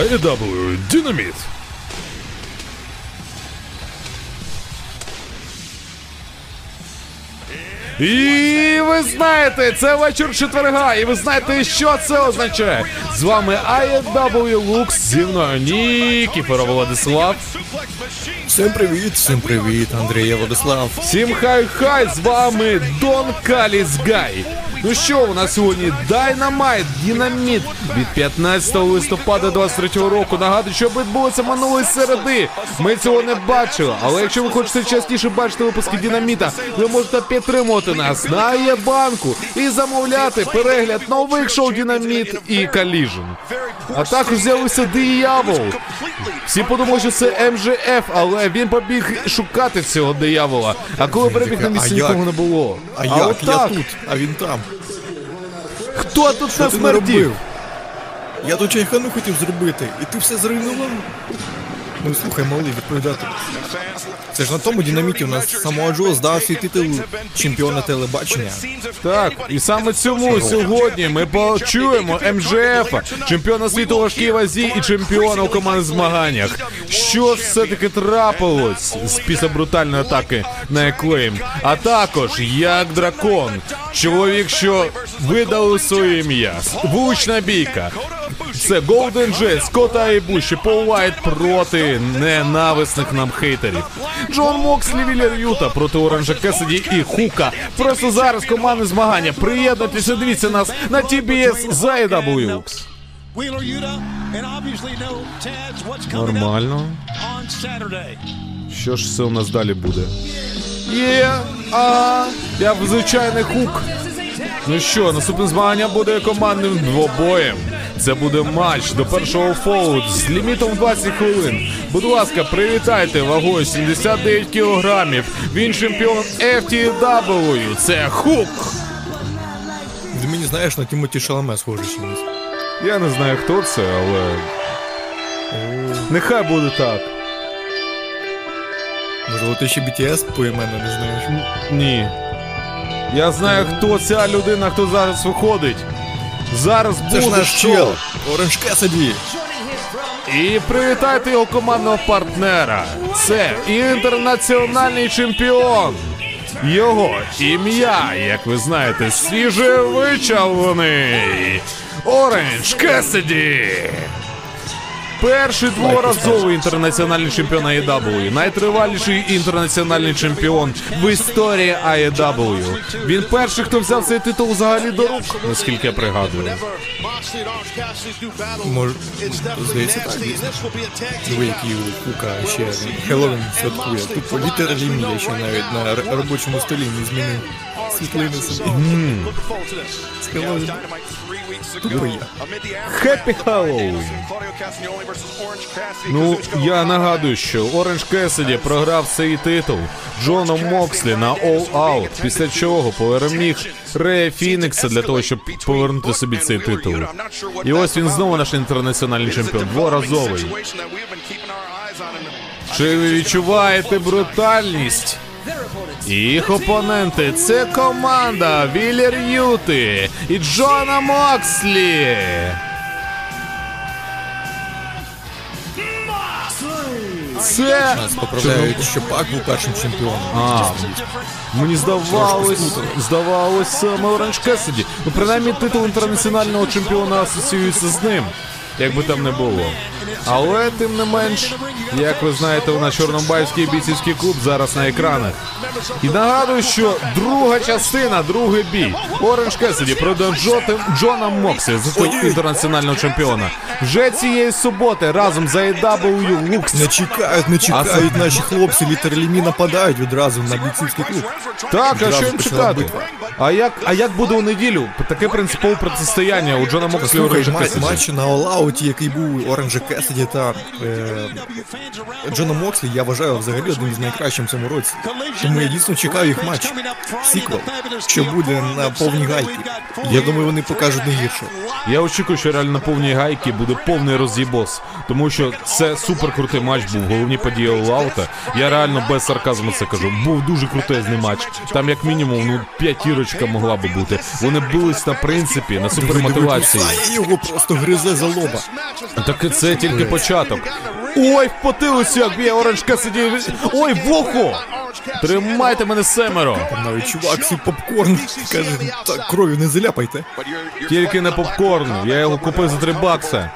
AEW Динаміт. І ви знаєте, це вечір четверга, і ви знаєте, що це означає. З вами AEW Lux, зі мною Нікіфоров Владислав. Всім привіт, всім привіт, Андрій Владислав. Всім хай-хай, з вами Дон Каліс Гай. Ну що, у нас сьогодні Dynamite, Дінаміт від 15 листопада 23 року. Нагадую, що відбулося минулої середи. Ми цього не бачили. Але якщо ви хочете частіше бачити випуски Дінаміта, ви можете підтримувати нас на Є-банку і замовляти перегляд нових шоу Дінаміт і Каліжен. А також з'явився диявол. Всі подумали, що це МЖФ, але він побіг шукати цього диявола. А коли перебіг на місці, нікого не було. А як? от Я тут, а він там. Хто тут нас смердів? Я тут чайхану хотів зробити, і ти все зруйнував. Ну слухай, малий, відповідати. Це ж на тому динаміті у нас самого Джо здав свій титул чемпіона телебачення. Так, і саме цьому сьогодні ми почуємо МЖФ, чемпіона світу важкій вазі і чемпіона у командних змаганнях. Що ж все-таки трапилось з після брутальної атаки на Еклейм? А також як дракон, чоловік, що видали своє ім'я, вулична бійка. Це Голден Джей, Скотта і Буші, Пол Вайт проти ненависних нам хейтерів. Джон Мокслі Віллер Юта проти Оранжа Кесіді і Хука. Просто зараз командне змагання. Приєднуйтеся, дивіться нас на TBS за coming Нормально. Що ж це у нас далі буде? Є, а я звичайний хук. Ну що, наступне змагання буде командним двобоєм. Це буде матч до першого фолу з лімітом 20 хвилин. Будь ласка, привітайте вагою 79 кілограмів. Він чемпіон FTW. Це хук. Ти мені знаєш на Тімоті Шаламе схожий чимось. Я не знаю, хто це, але. Нехай буде так. Можливо, ти ще BTS поіменно не знаєш. Ні. Я знаю, хто ця людина, хто зараз виходить. Зараз Це буде ж наш шоу. чел, Оранж Кесаді. І привітайте його командного партнера. Це інтернаціональний чемпіон. Його ім'я, як ви знаєте, свіже вичавлений. Оранж Кесіді. Перший дворазовий інтернаціональний чемпіон AEW, найтриваліший інтернаціональний чемпіон в історії AEW. Він перший, хто взяв цей титул взагалі до рук, наскільки я пригадую. Може, здається, так. Диви, який у Кука ще Хеллоуін святкує. Тупо літер лімія ще навіть на робочому столі не змінив світлини собі. Тупо я. Happy Halloween. Ну, я нагадую, що Оранж Кесіді програв цей титул Джону Мокслі на All Out, після чого переміг Рея Фінікса для того, щоб повернути собі цей титул. І ось він знову наш інтернаціональний чемпіон, дворазовий. Чи ви відчуваєте брутальність? Їх опоненти це команда Віллер Юти і Джона Мокслі. Це Нас поправляють, що Пак був першим чемпіоном. а, мені здавалось, здавалось саме Оранж Кесіді. Ну, принаймні титул інтернаціонального чемпіона асоціюється з ним, як би там не було. Але тим не менш, як ви знаєте, у нас чорнобайський бійцівський клуб зараз на екранах. І нагадую, що друга частина, другий бій. Оранж Кесіді проти Джона Моксі за інтернаціонального чемпіона. Вже цієї суботи разом за AW Lux Не чекають, не чекають наші хлопці, літер лімі нападають відразу на бійцівський клуб. Так, а що їм чекати? А як, а як буде у неділю? Таке принципове протистояння у Джона Мокслі Слухай, Оранжа матч, Кесіді. матч на All-Out, який був у Оранжа Кесіді та е, Джона Мокслі, я вважаю взагалі одним з найкращим в цьому році. Тому я дійсно чекаю їх матч. Сіквел, що буде на повній гайки. Я думаю, вони покажуть не гірше. Я очікую, що реально на повній гайки буде повний роз'їбос. Тому що це супер крутий матч був. Головні події All Outа. Я реально без сарказму це кажу. Був дуже крутезний матч. Там, як мінімум, ну п'ятірочка могла би бути. Вони бились на принципі, на супермотивації. Його просто гризе за лоба. Так це тільки початок. Ой, в потилицю, як б'є Оранж Кесіді. Ой, в! Тримайте мене семеро. Навіть чувак свій попкорн каже, так кров'ю не заляпайте. Тільки не попкорн, я його купив за 3 бакса.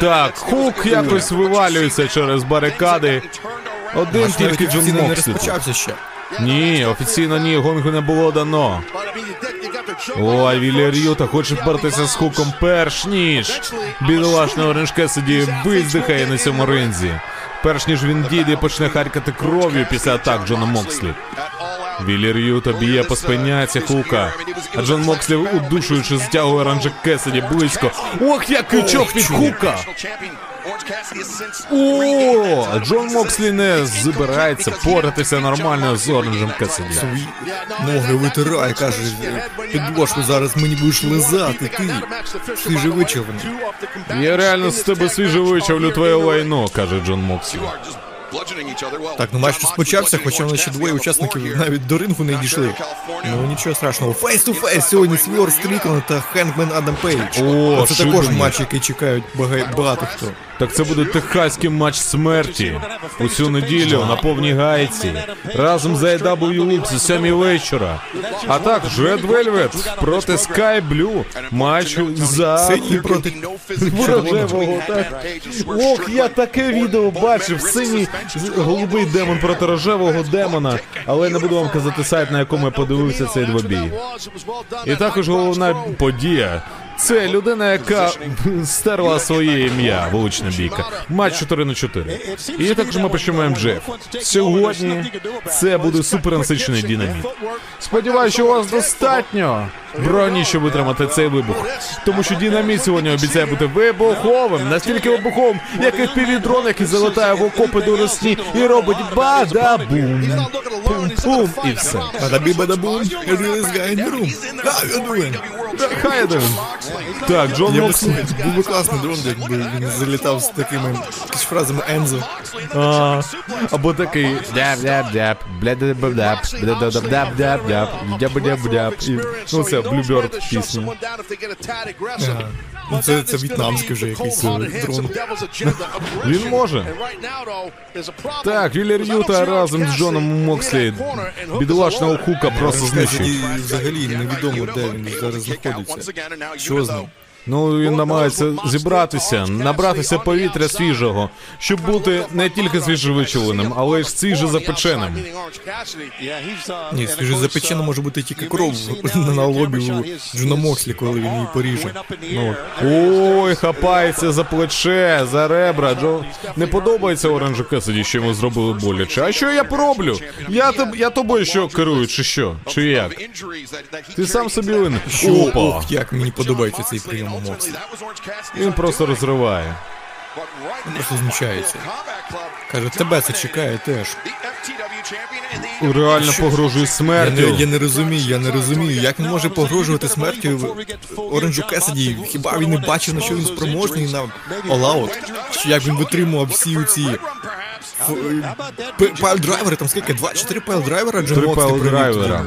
Так, хук якось вивалюється через барикади. Один тільки Джон офіційно не розпочався ще. Ні, офіційно ні, гонгу не було дано. Ой, Віллі Рюта хоче впертися з хуком перш ніж. Бідолашний Оранж Кесіді виздихає на цьому ринзі. Перш ніж він дійде і почне харкати кров'ю після атак Джона Мокслі. Віллі Рюта б'є по спиняці хука. А Джон Мокслі, удушуючи, стягує Оранжа Кесіді близько. Ох, як крючок від хука! О, Джон Мокслі не збирається поратися нормально з Оранжем Кесіді. Свої ноги витирає, каже, підложку зараз мені будеш лизати, ти. Ти же вичавлений. Я реально з тебе свіже вичавлю твоє лайно, каже Джон Мокслі. Так, ну матч розпочався, хоча вони ще двоє учасників навіть до рингу не дійшли. Ну нічого страшного. Face to face сьогодні Свірв Стрікланд та Хенгмен Адам Пейдж. О, Це також матч, який чекають багато хто. Так це буде техаський матч смерті. У цю неділю на повній гайці. Разом з AW Lux о 7 вечора. А також Red Velvet проти Sky Blue. Матч за Синій проти рожевого. Так. Ох, я таке відео бачив. Синій голубий демон проти рожевого демона. Але не буду вам казати сайт, на якому я подивився цей двобій. І також головна подія. Це людина, яка стерла своє ім'я, вулична бійка. Матч 4 на 4. І також ми почнемо МДФ. Сьогодні це буде супернасичений динаміт. Сподіваюся, що у вас достатньо броні, щоб витримати цей вибух. Тому що динаміт сьогодні обіцяє бути вибуховим, настільки вибуховим, як і впівдрон, який залетає в окопи до росні і робить бадабум. Пум-пум і все. Бадабі бадабум, this guy in the room. How you doing? Хайден. Так, Джон Я б Мокслі. був би класний дрон, якби він залітав з такими фразами Ензо. А, або такий дяб дяб дяб бля дяб дяб бля дяб дяб дяб дяб дяб дяб дяб і ну це Bluebird пісня. Ну, це, це в'єтнамський вже якийсь е, дрон. Він може. Так, Віллер Юта разом з Джоном Мокслі бідолашного хука просто знищує. І взагалі невідомо, де він зараз знаходиться. Що з ним? Ну він намагається зібратися, набратися повітря свіжого, щоб бути не тільки свіжовичавленим, але й свіже запеченим. Ні, свіже запечено може бути тільки кров на лобі у Мокслі, коли він її поріже. Ну, ой, хапається за плече, за ребра. Джо не подобається Оранжу Кесіді, що йому зробили боляче. А що я пороблю? Я тоб, я тобою що керую, чи що? Чи як? Ти сам собі винен. Опа! ох, як мені подобається цей прийом у Він просто розриває. Він Просто знущається. Каже, тебе це чекає теж. Реально погрожує Я не, смертю. я не розумію, я не розумію, як він може погрожувати смертю Оранжу Кесіді. Хіба він не бачив, на що він спроможний на All-Out? Чи як він витримував всі ці пайл-драйвери, там скільки? 2-4 пайл-драйвера Джон Три Мокслі провів пайл-драйвера.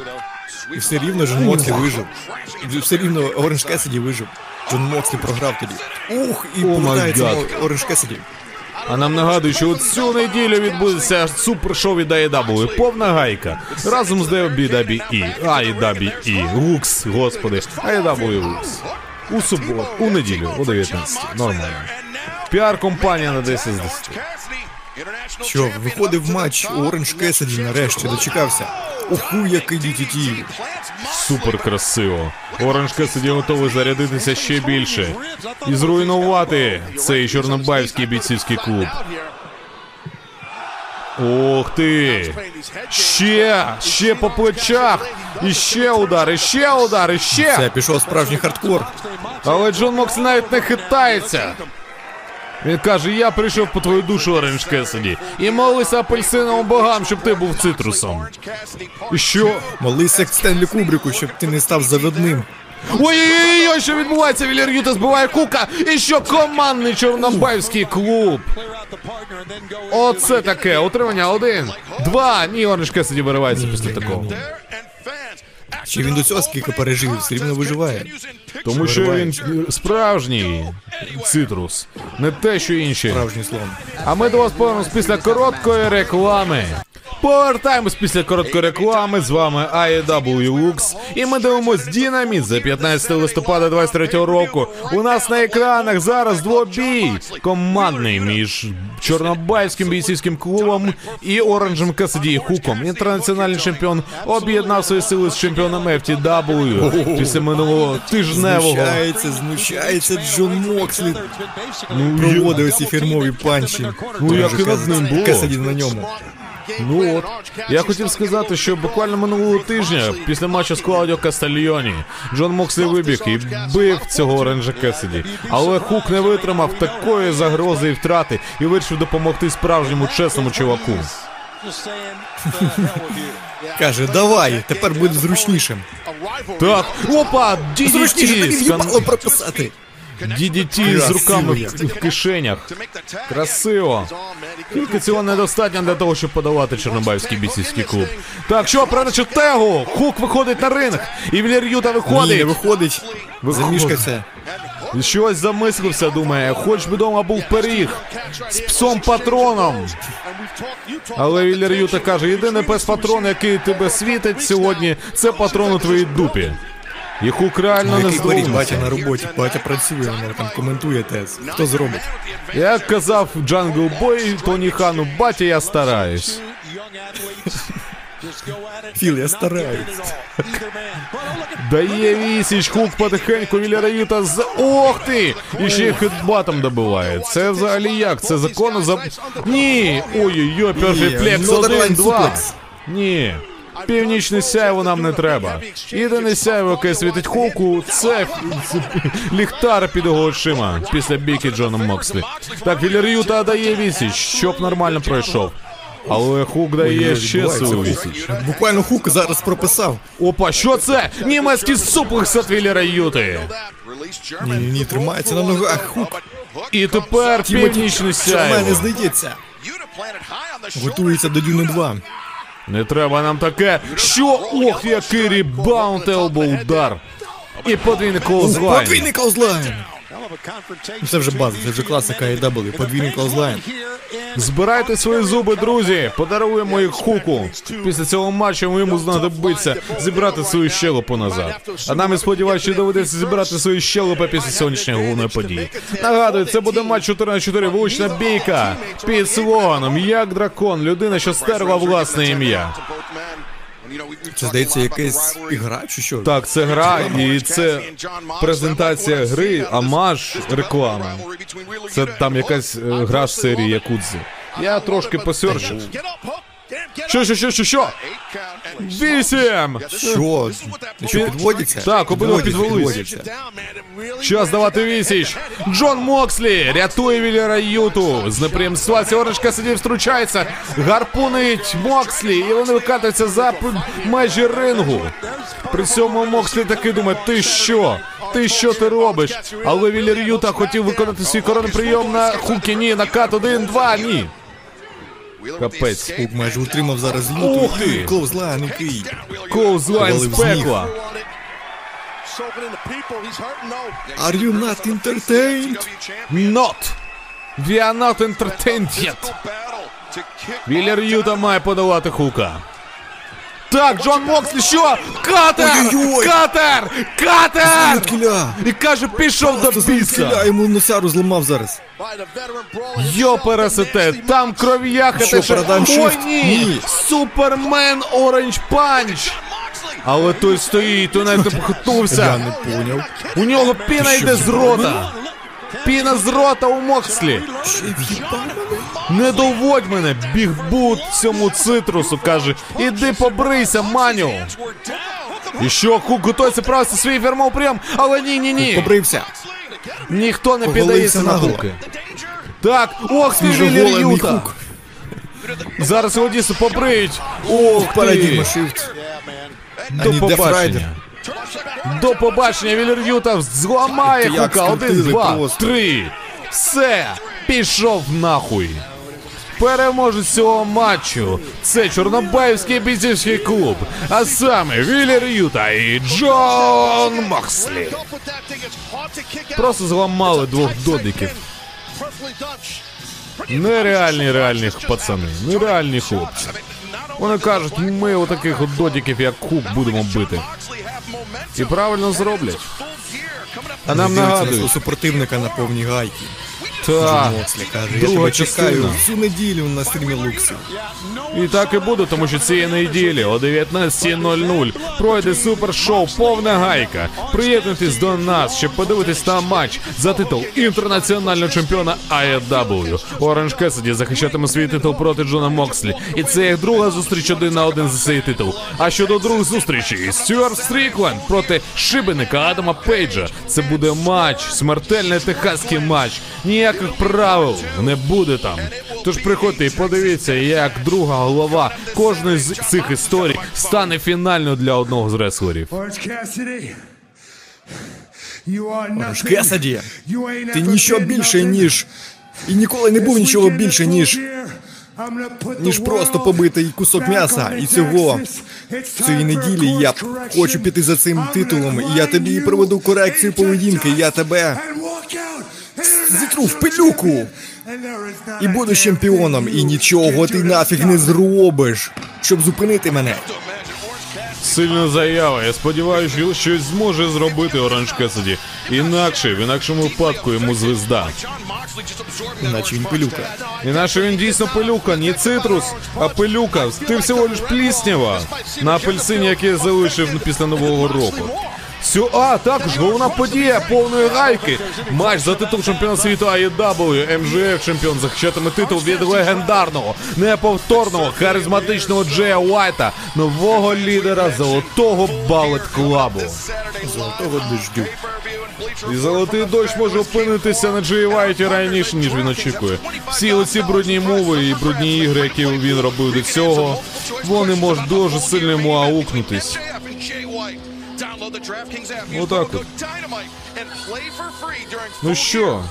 І все рівно Джон Мокслі вижив. Все рівно Оранж Кесіді вижив. Джон Мокслі програв тоді. Ух, і маємо, повертається. Оранж Кесіді. А нам нагадують, що от цю неділю відбудеться супершоу від AEW. Повна гайка. Разом з WWE, AEW, Лукс, господи, AEW Лукс. У суботу, у неділю, о 19 Нормально. Піар-компанія на 10 з 10. Що, виходив матч Оранж Кесіді нарешті, дочекався. Уху, який DTT. Супер красиво. Оранж Кесіді готовий зарядитися ще більше і зруйнувати цей чорнобаївський бійцівський клуб. Ох ти! Ще, ще по плечах, і ще удар, і ще удар, і ще. Це пішов справжній хардкор. Але Джон Мокс навіть не хитається. Він каже: я прийшов по твою душу, Оранж Кесіді, і молися апельсиновим богам, щоб ти був цитрусом. І що? Молися Стенлі Кубріку, щоб ти не став заводним. Ой-ой-ой, що відбувається? Вілер Юта збиває кука. І що командний чорнобаївський клуб. Оце таке. Утримання один. Два. Ні, Оранж Кесіді виривається після такого. Чи він до цього скільки пережив, все рівно виживає. Тому що він справжній цитрус, не те, що інші. Справжній слон. А ми до вас повернемось після короткої реклами. Повертаємось після короткої реклами. З вами AEW Lux. І ми дивимось Дінаміт за 15 листопада 23 року. У нас на екранах зараз двобій командний між Чорнобаївським бійцівським клубом і Оранжем Касаді Хуком. Інтернаціональний чемпіон об'єднав свої сили з чемпіоном FTW після минулого тижневого. Знущається, знущається Джон Мокслі. Ну, Проводив ці фірмові панчі. Ну, як і над ним було. Касаді на ньому. Ну от я хотів сказати, що буквально минулого тижня, після матчу з Клаудіо Кастальйоні, Джон Мокслі вибіг і бив цього Оранжа Кесіді. Але Хук не витримав такої загрози і втрати і вирішив допомогти справжньому чесному чуваку. Каже, давай, тепер буде зручнішим. Так, опа, Зручніше DDT, скан... в'їбало прописати. DDT з руками в, в кишенях. Красиво. Тільки цього недостатньо для того, щоб подавати Чорнобаївський бійцівський клуб. Так, що, передачу тегу! Хук виходить на ринг, і Вільяр'юта Ні, виходить. виходить. Замішкався. Щось замислився, думає, хоч би дома був пиріг з псом патроном. Але Віллер Юта каже: єдиний пес патрон, який тебе світить сьогодні, це патрон у твоїй дупі. Хук реально не Який батя на роботі, батя працює, воно там коментує тез. Хто зробить? Як казав Джангл Бой Тоні Хану, батя, я стараюсь. Філ, я стараюсь. Дає вісіч, хук потихеньку Віллера Юта з. Ох ти! І ще й хедбатом добиває. Це взагалі як? Це законно за. Ні! Ой-ой-ой, перший Ні, флекс Northern 1-2. Ні. Північне сяйво нам не треба. Єдине сяйво, яке світить хуку, це ліхтар під його очима після бійки Джоном Мокслі. Так, Віллер Юта дає вісіч, щоб нормально пройшов. Але хук дає ще відсіч. Буквально хук зараз прописав. Опа, що це? Німецький суплекс від Віллера Юти. Ні, ні, тримається на ногах. Хук. І тепер північне Що в мене здається. Готується до Дюни 2. Не треба нам таке. Що? Ох, який rebound elbow удар. І подвійний clothesline. Подвійний clothesline. Це вже база, це вже класика AEW. Подвійний clothesline. Збирайте свої зуби, друзі. Подаруємо їх хуку. Після цього матчу йому знадобиться зібрати свою щелепу назад. А нам, я сподіваюся, доведеться зібрати свої щелепи після сьогоднішньої головної події. Нагадую, це буде матч 4 на 4 вулична бійка під слоганом Як дракон, людина, що стерла власне ім'я. Це здається якась ігра чи що? Так, це гра, і це презентація гри, амаж реклама. Це там якась е, гра з серії Якудзи. Я трошки посерчив. Що, що, що, що, що? Вісім! Що? Що, підводиться? Так, обидва підводяться. Час давати вісіч. Джон Мокслі рятує Віллера Юту. З неприємної ситуації Оранжка сидів втручається. Гарпунить Мокслі, і вони викатуються за межі рингу. При цьому Мокслі таки думає, ти що? Ти що ти робиш? Але Віллер Юта хотів виконати свій коронний прийом на хукі. Ні, на кат 1-2, ні. Капець. Хук майже утримав зараз Юту. Ух ти! Clothesline який. Clothesline з з пекла. Are you not entertained? Not. We are not entertained yet. Віллер Юта має подолати хука. Так, Джон Мокслі, що? Cutter! Ой-ой-ой! Cutter! Cutter! Звідкіля? І каже, пішов до біса. йому носяру зламав зараз. Йо пересете, там кров'яка Що, ще. Paradigm Ой, Shift? ні! Ні. Superman Orange Punch! Але той стоїть, той навіть не Я похитнувся. не поняв. У нього піна йде з рота. Піна з рота у Мокслі. Ще в'їбав мене. Не доводь мене, бігбут цьому цитрусу, каже. Іди побрийся, маню. І що, Хук готується провести свій фірмовий прийом, але ні, ні, ні. Побрився. Ніхто не піддається на хуки. Так, ох Віллер Юта. Зараз його дійсно побриють. Ох. Парадігма Shift. До побачення. До побачення, Віллер Юта зламає хука. Один, два, три. Все, пішов нахуй. Переможець цього матчу це Чорнобаївський бійцівський клуб, а саме Віллер Юта і Джон Мокслі. Просто зламали двох додиків. Нереальні реальні пацани, нереальні хлопці. Вони кажуть, ми отаких от додиків, як Хук, будемо бити. І правильно зроблять. А нам нагадують, супротивника на повній гайки. Я друга частина. всю неділю на стрімі Луксі. І так і буде, тому що цієї неділі о 19.00 пройде супершоу Повна гайка. Приєднуйтесь до нас, щоб подивитись на матч за титул інтернаціонального чемпіона AEW. Оранж Кесіді захищатиме свій титул проти Джона Мокслі. І це їх друга зустріч один на один за цей титул. А щодо другої зустрічі, Стюарт Стрікленд проти шибеника Адама Пейджа. Це буде матч, смертельний техаський матч. Ніяких правил не буде там. Тож приходьте і подивіться, як друга голова кожної з цих історій стане фінальною для одного з реслерів. Nothing. Кесаді, ти ніщо більше, ніж. І ніколи не був нічого більше, ніж. Ніж просто побитий кусок м'яса. І цього цієї неділі я хочу піти за цим титулом, і я тобі проведу корекцію поведінки. Я тебе зітру в пилюку. і damn чемпіоном, і нічого ти нафіг не зробиш, щоб зупинити мене. Сильна заява. Я сподіваюся, що щось зможе зробити Оранж Кесіді. Інакше, в інакшому випадку йому звезда. Іначе він пилюка. Іначе він дійсно пилюка, не цитрус, а пилюка. Ти всього лиш пліснява на апельсині, який я залишив після нового року. Сю, а також головна подія повної гайки. Матч за титул чемпіона світу AEW. МЖФ чемпіон захищатиме титул від легендарного, неповторного, харизматичного Джея Уайта, нового лідера золотого балет клабу. Золотого дождю. І золотий дощ може опинитися на Джей Вайті раніше, ніж він очікує. Всі оці брудні мови і брудні ігри, які він робив до цього, вони можуть дуже сильно йому аукнутись. Отак от. Ну що,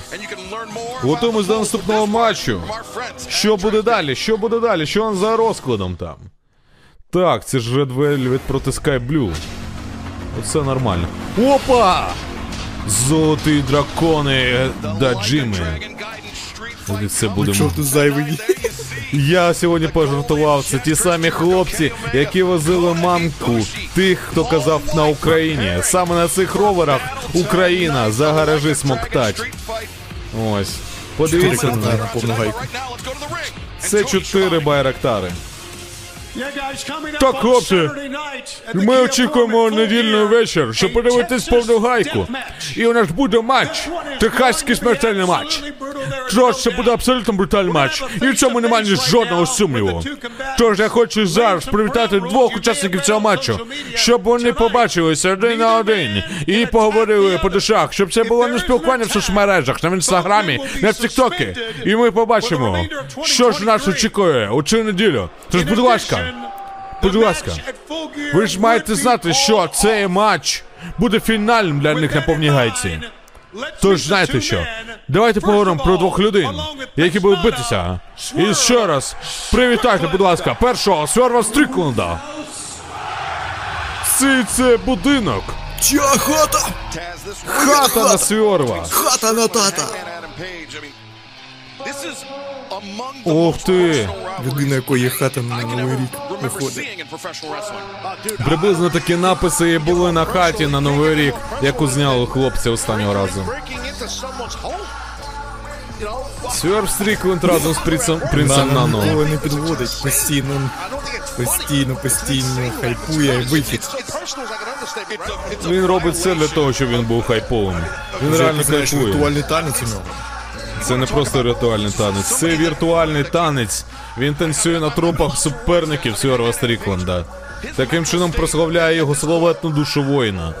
готуємось до наступного матчу. Що буде далі? Що буде далі? Що он за розкладом там? Так, це ж Red Velvet проти Sky Blue. Оце нормально. Опа! Золоті дракони да Джимми. Це будемо. Чорту зайвий. Я сьогодні пожартував. Це ті самі хлопці, які возили мамку тих, хто казав на Україні. Саме на цих роверах Україна за гаражі смоктать. Ось. Подивіться на повну гайку. це чотири байрактари. Так, хлопці, Ми очікуємо недільний вечір, щоб подивитись повну гайку. І у нас буде матч. Техаський смертельний матч. Тож це буде абсолютно брутальний матч. І в цьому немає жодного сумніву. Тож я хочу зараз привітати двох учасників цього матчу, щоб вони побачилися один на один і поговорили по душах, щоб це було не спілкування в соцмережах, на інстаграмі, не в тіктокі. І ми побачимо, що ж нас очікує у цю неділю. Тож, будь ласка, будь ласка, ви ж маєте знати, що цей матч буде фінальним для них на повній гайці. Тож знаєте що? Давайте поговоримо про двох людей, які будуть битися. І ще раз привітайте, будь ласка, першого Сверва Стрікленда. Цей це будинок. Чия хата? Хата на Сверва. Хата на тата. Ух ти. Людина, якої хата на новий рік виходить. Приблизно такі написи і були на хаті на Новий рік, яку зняли хлопці останнього разу. Сверв Стрікленд разом з принцем, принцем Нано Нано. ніколи не підводить. Постійно, постійно, постійно хайпує вихід. Він робить все для того, щоб він був хайповим. Він реально ти знаєш, віртуальний танець у нього. Це не просто ритуальний танець, це віртуальний танець. Він танцює на трупах суперників Сьорва Стрікленда. Таким чином прославляє його славетну душу воїна.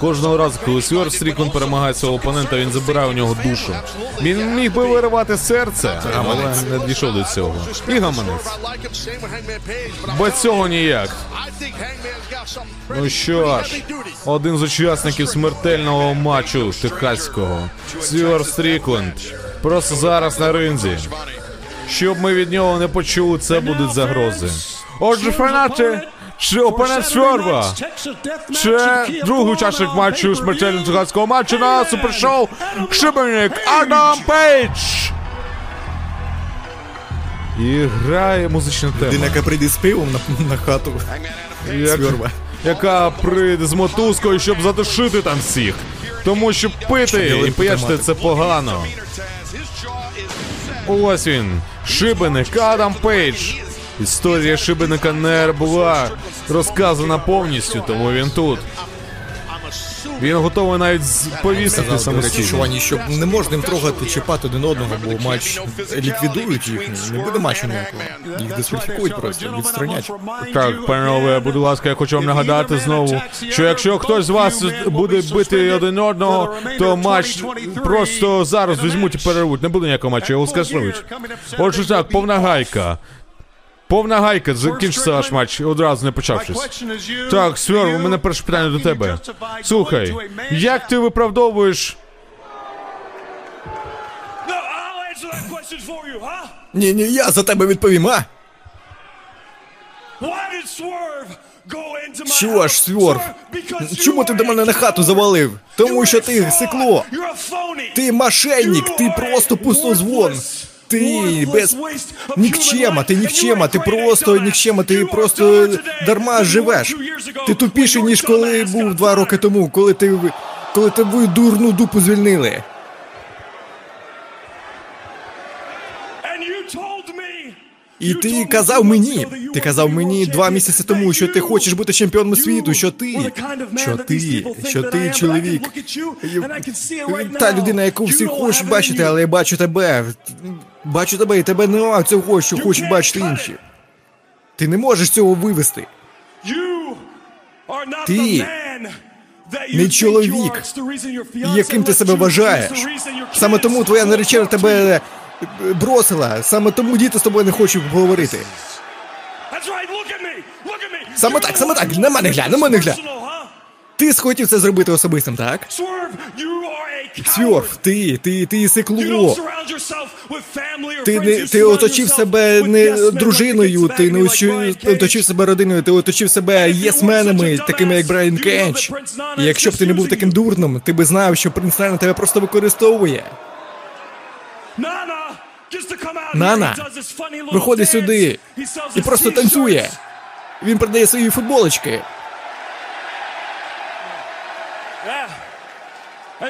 Кожного разу, коли Сьор Стрікленд перемагає свого опонента, він забирає у нього душу. Він міг би виривати серце, але не дійшов до цього. І гаманець. Без цього ніяк. Ну що ж, один з учасників смертельного матчу техаського Сверв Стрікленд. Просто зараз на ринзі. Щоб ми від нього не почули, це будуть загрози. Отже, фанати, чи опонент Сверва, чи другий учасник матчу смертельно техаського матчу на супершоу Шибеник Адам Пейдж. І грає музична тема. Людина, яка прийде з пивом на, на хату. Як- Сверва. яка прийде з мотузкою, щоб задушити там всіх. Тому що пити і ялинку це погано. Ось він, шибеник Адам Пейдж. Історія шибеника не була розказана повністю, тому він тут. Він готовий навіть з- повісити самостійно. Чувані, щоб не можна їм трогати, чіпати один одного, бо матч ліквідують їх. Не буде матчу ніякого. Їх дискваліфікують просто, відстранять. Так, панове, будь ласка, я хочу вам нагадати знову, що якщо хтось з вас буде бити один одного, то матч просто зараз візьмуть і перервуть. Не буде ніякого матчу, його скасують. Отже так, повна гайка. Повна гайка, закінчиться ваш матч, одразу не почавшись. Так, Сверв, у мене перше питання до тебе. Слухай, як ти виправдовуєш? Ні, ні, я за тебе відповім, а? Що ж, Сверв? Чому ти до мене на хату завалив? Тому що ти сикло. Ти мошенник, ти просто пустозвон. Ти без нікчема, ти нікчема, ти просто нікчема, ти просто дарма живеш. Ти тупіший, ніж коли був два роки тому, коли ти коли тебе дурну дупу звільнили. І ти казав мені, ти казав мені два місяці тому, що ти хочеш бути чемпіоном світу, що ти, що ти, що ти чоловік. Та людина, яку всі хочуть бачити, але я бачу тебе. Бачу тебе, і тебе нема цього, що хочуть бачити інші. Ти не можеш цього вивести. Ти не чоловік, яким ти себе вважаєш. Саме тому твоя наречена тебе бросила. Саме тому діти з тобою не хочуть me. Саме так, саме так. На мене глянь, на мене глянь. Ти схотів це зробити особистим, так? Сьорф, ти, ти, ти сикло. Ти не ти оточив себе не дружиною, ти не оточив себе родиною, ти оточив себе єсменами, такими як Брайан І is якщо б ти не був таким дурним, ти би знав, що принц Нана тебе просто використовує. Нана виходить сюди і просто танцює. Він продає свої футболочки. І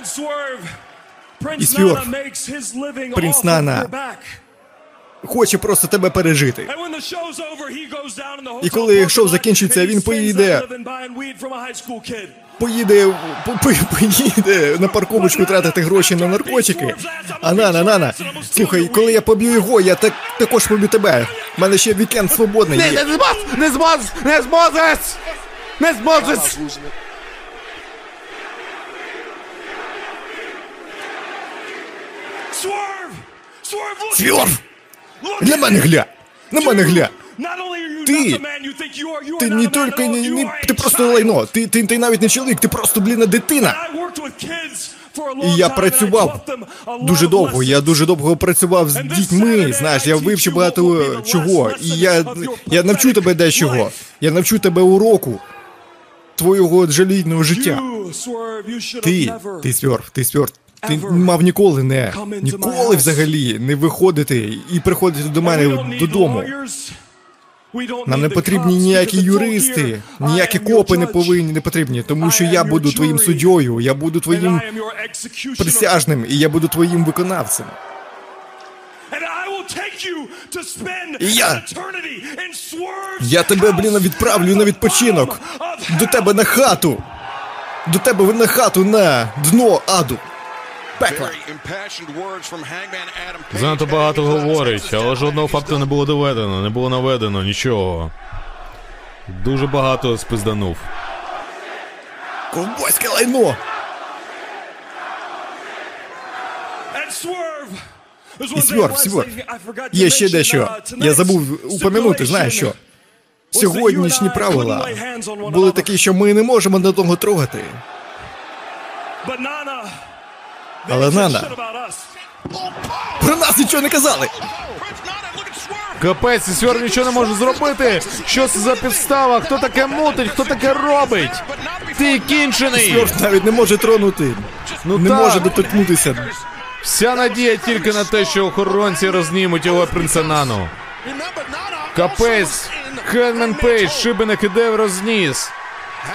Prince Nana makes his living Принц of Нана. Хоче просто тебе пережити. And when the show's over, he goes down in the І коли шоу закінчиться, він поїде. that living buying weed from a high school kid. Поїде, по- по- поїде на парковочку тратити гроші на наркотики. А Нана, Нана, слухай, коли я поб'ю його, я так, також поб'ю тебе. У мене ще вікенд свободний Не, не змож! Не змож! Не зможеш! Не зможеш! Look На мене гля! На мене гля! Ти- Ти не тільки не, не ти просто лайно. Ти, ти, ти навіть не чоловік, ти просто блін дитина. І я працював дуже довго. Я дуже довго працював з дітьми. Знаєш, я вивчив багато чого. І я, я навчу тебе дечого. Я навчу тебе уроку твого жалійного життя. Ти, ти сверф, ти сверф. Ти мав ніколи не, ніколи взагалі не виходити і приходити до мене додому. Нам не потрібні ніякі юристи, ніякі копи не повинні, не потрібні, тому що я буду твоїм суддєю, я буду твоїм присяжним, і я буду твоїм виконавцем. І я- Я тебе, блін, відправлю на відпочинок. До тебе на хату. До тебе на хату на дно аду. Пекла. Занадто багато говорить, але жодного факту не було доведено, не було наведено, нічого. Дуже багато спизданув. Ковбойське лайно. And Swerve. There's І forgot to Є ще дещо. uh, Я забув упомянути, знаєш що? Сьогоднішні правила були такі, що ми не можемо до того трогати. Але Нана. Про нас нічого не казали. Капець, і Сьор нічого не може зробити. Що це за підстава? Хто таке мутить? Хто таке робить? Ти кінчений! Йорш навіть не може тронути. Ну Не так. може доторкнутися. Вся надія тільки на те, що охоронці рознімуть його принценану. Капець, Хенмен Пейдж, шибеник іде в розніс.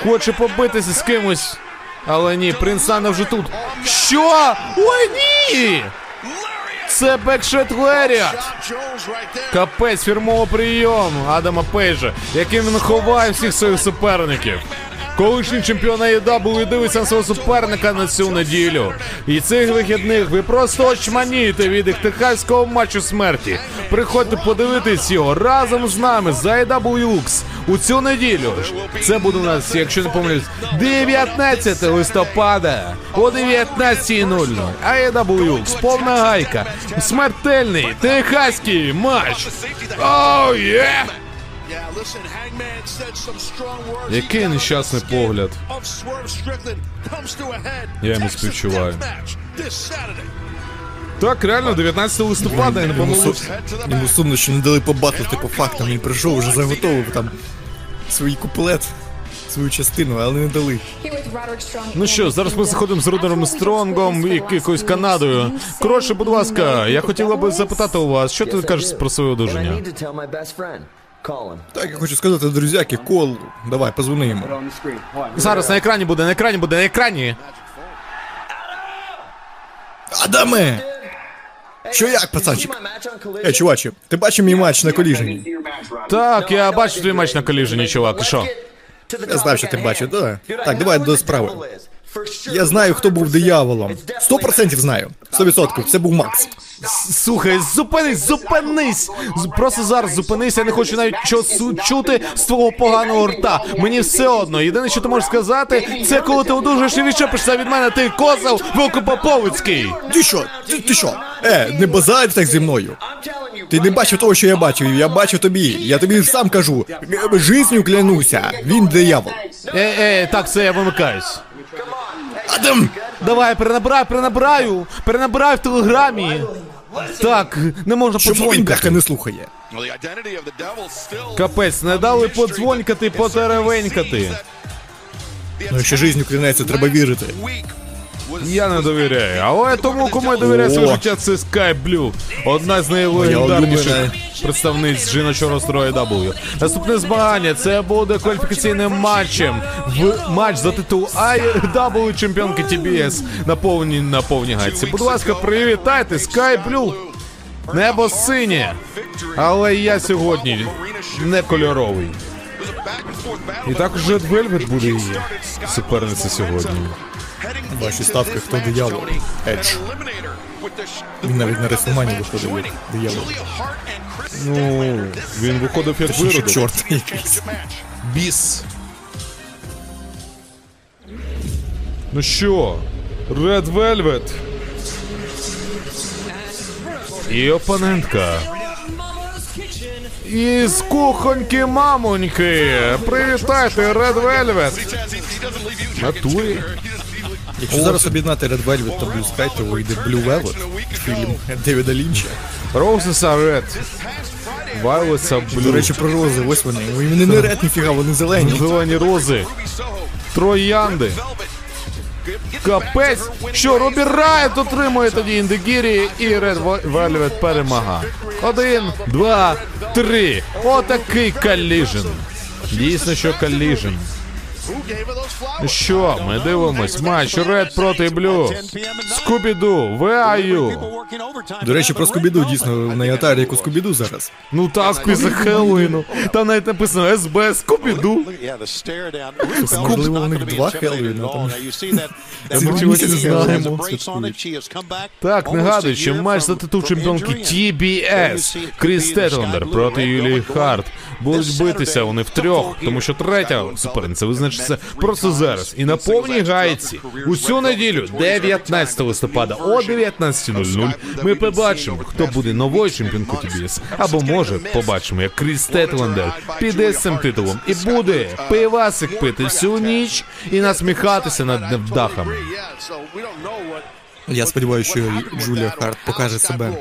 Хоче побитися з кимось. Але ні, принц Нана вже тут. Що? Ой, ні! Це buckshot lariat. Капець, фірмовий прийом Адама Пейджа, яким він ховає всіх своїх суперників. Колишній чемпіон AEW дивиться на свого суперника на цю неділю. І цих вихідних ви просто очманієте від їх техаського матчу смерті. Приходьте подивитись його разом з нами за AEW у цю неділю. Це буде у нас, якщо не помиляюсь, 19 листопада о 19.00. AEW, повна гайка. Смертельний техаський матч. Оу, є! Який нещасний погляд. Я йому співчуваю. Так, реально, 19 листопада, я не помилився. Йому сумно, що не дали побачити по фактам. Він прийшов, вже заготовив там свій куплет, свою частину, але не дали. Ну що, зараз ми заходимо з Рудером Стронгом і якоюсь Канадою. Коротше, будь ласка, я хотіла би запитати у вас, що ти кажеш про своє But Так, я хочу сказати, друзяки, кол, давай, позвони йому. Зараз на екрані буде, на екрані буде, на екрані. Адаме! Що як, пацанчик? Е, чуваче, ти бачив мій матч на коліжені? Так, я бачу твій матч на коліжені, чувак, і що? Я знав, що ти бачив, да. Так, давай до справи. Я знаю, хто був дияволом. Сто процентів знаю. Сто відсотків. Це був Макс. Слухай, зупинись, зупинись! Просто зараз зупинись, я не хочу навіть щось чути з твого поганого рта. Мені все одно. Єдине, що ти можеш сказати, це коли ти одужаєш і відчепишся від мене, ти козел Великопоповицький. Ти що? Ти, ти що? Е, не базарь так зі мною. Ти не бачив того, що я бачив, я бачив тобі. Я тобі сам кажу. Е, Жизнью клянуся. Він диявол. Е, е, так, все, я вимикаюсь. Адам! Давай, перенабираю, перенабираю, перенабираю в телеграмі. Так, не можна Чому він подзвонькати. не слухає? Капець, не дали подзвонькати, потеревенькати. Ну, ще жизнь клянеться, треба вірити. Я не довіряю, але тому, кому я довіряю своє життя, це Sky Blue. Одна з найлегендарніших представниць жіночого розстрою W. Наступне змагання це буде кваліфікаційним матчем в матч за титул IW чемпіонки TBS на повній на повній гайці. Будь ласка, привітайте Sky Blue. Небо синє, але я сьогодні не кольоровий. І також Red Velvet буде її суперниця сьогодні. Ваші ставки, хто диявол? Едж. Він навіть на Реслмані виходив як диявол. Ну, він виходив як Точніше, виродок. чорт якийсь. Біс. Ну що, Red Velvet. І опонентка. Із кухоньки мамоньки. Привітайте, Red Velvet. Натурі. Якщо зараз об'єднати Red Velvet та Blue Sky, то вийде Blue Velvet, фільм Девіда Лінча. Roses are red. Violets are До речі, про рози, ось вони. Вони не ред, ніфіга, вони зелені. Зелені рози. Троянди. Капець, що Робі Райт отримує тоді індегірі і Red Velvet перемага. Один, два, три. Отакий каліжен. Дійсно, що каліжен. Що, ми дивимось матч Red проти Blue. Скубіду, you? До речі, про Скубіду дійсно на Ятарі як у Скубіду зараз. Ну так, після Хеллоуіну. Там навіть написано СБ Скубіду. Можливо, у них два Хеллоуіна там. Ми чогось не знаємо. Так, нагадую, що матч за титул чемпіонки TBS Кріс Тетлендер проти Юлії Харт будуть битися вони втрьох, тому що третя суперниця визначиться просто зараз. І на повній гайці усю неділю, 19 листопада о 19.00, ми побачимо, хто буде новою чемпіонкою TBS. Або може побачимо, як Кріс Тетлендер піде з цим титулом і буде пивасик пити всю ніч і насміхатися над невдахами. Я сподіваюся, що Джулія Харт покаже себе.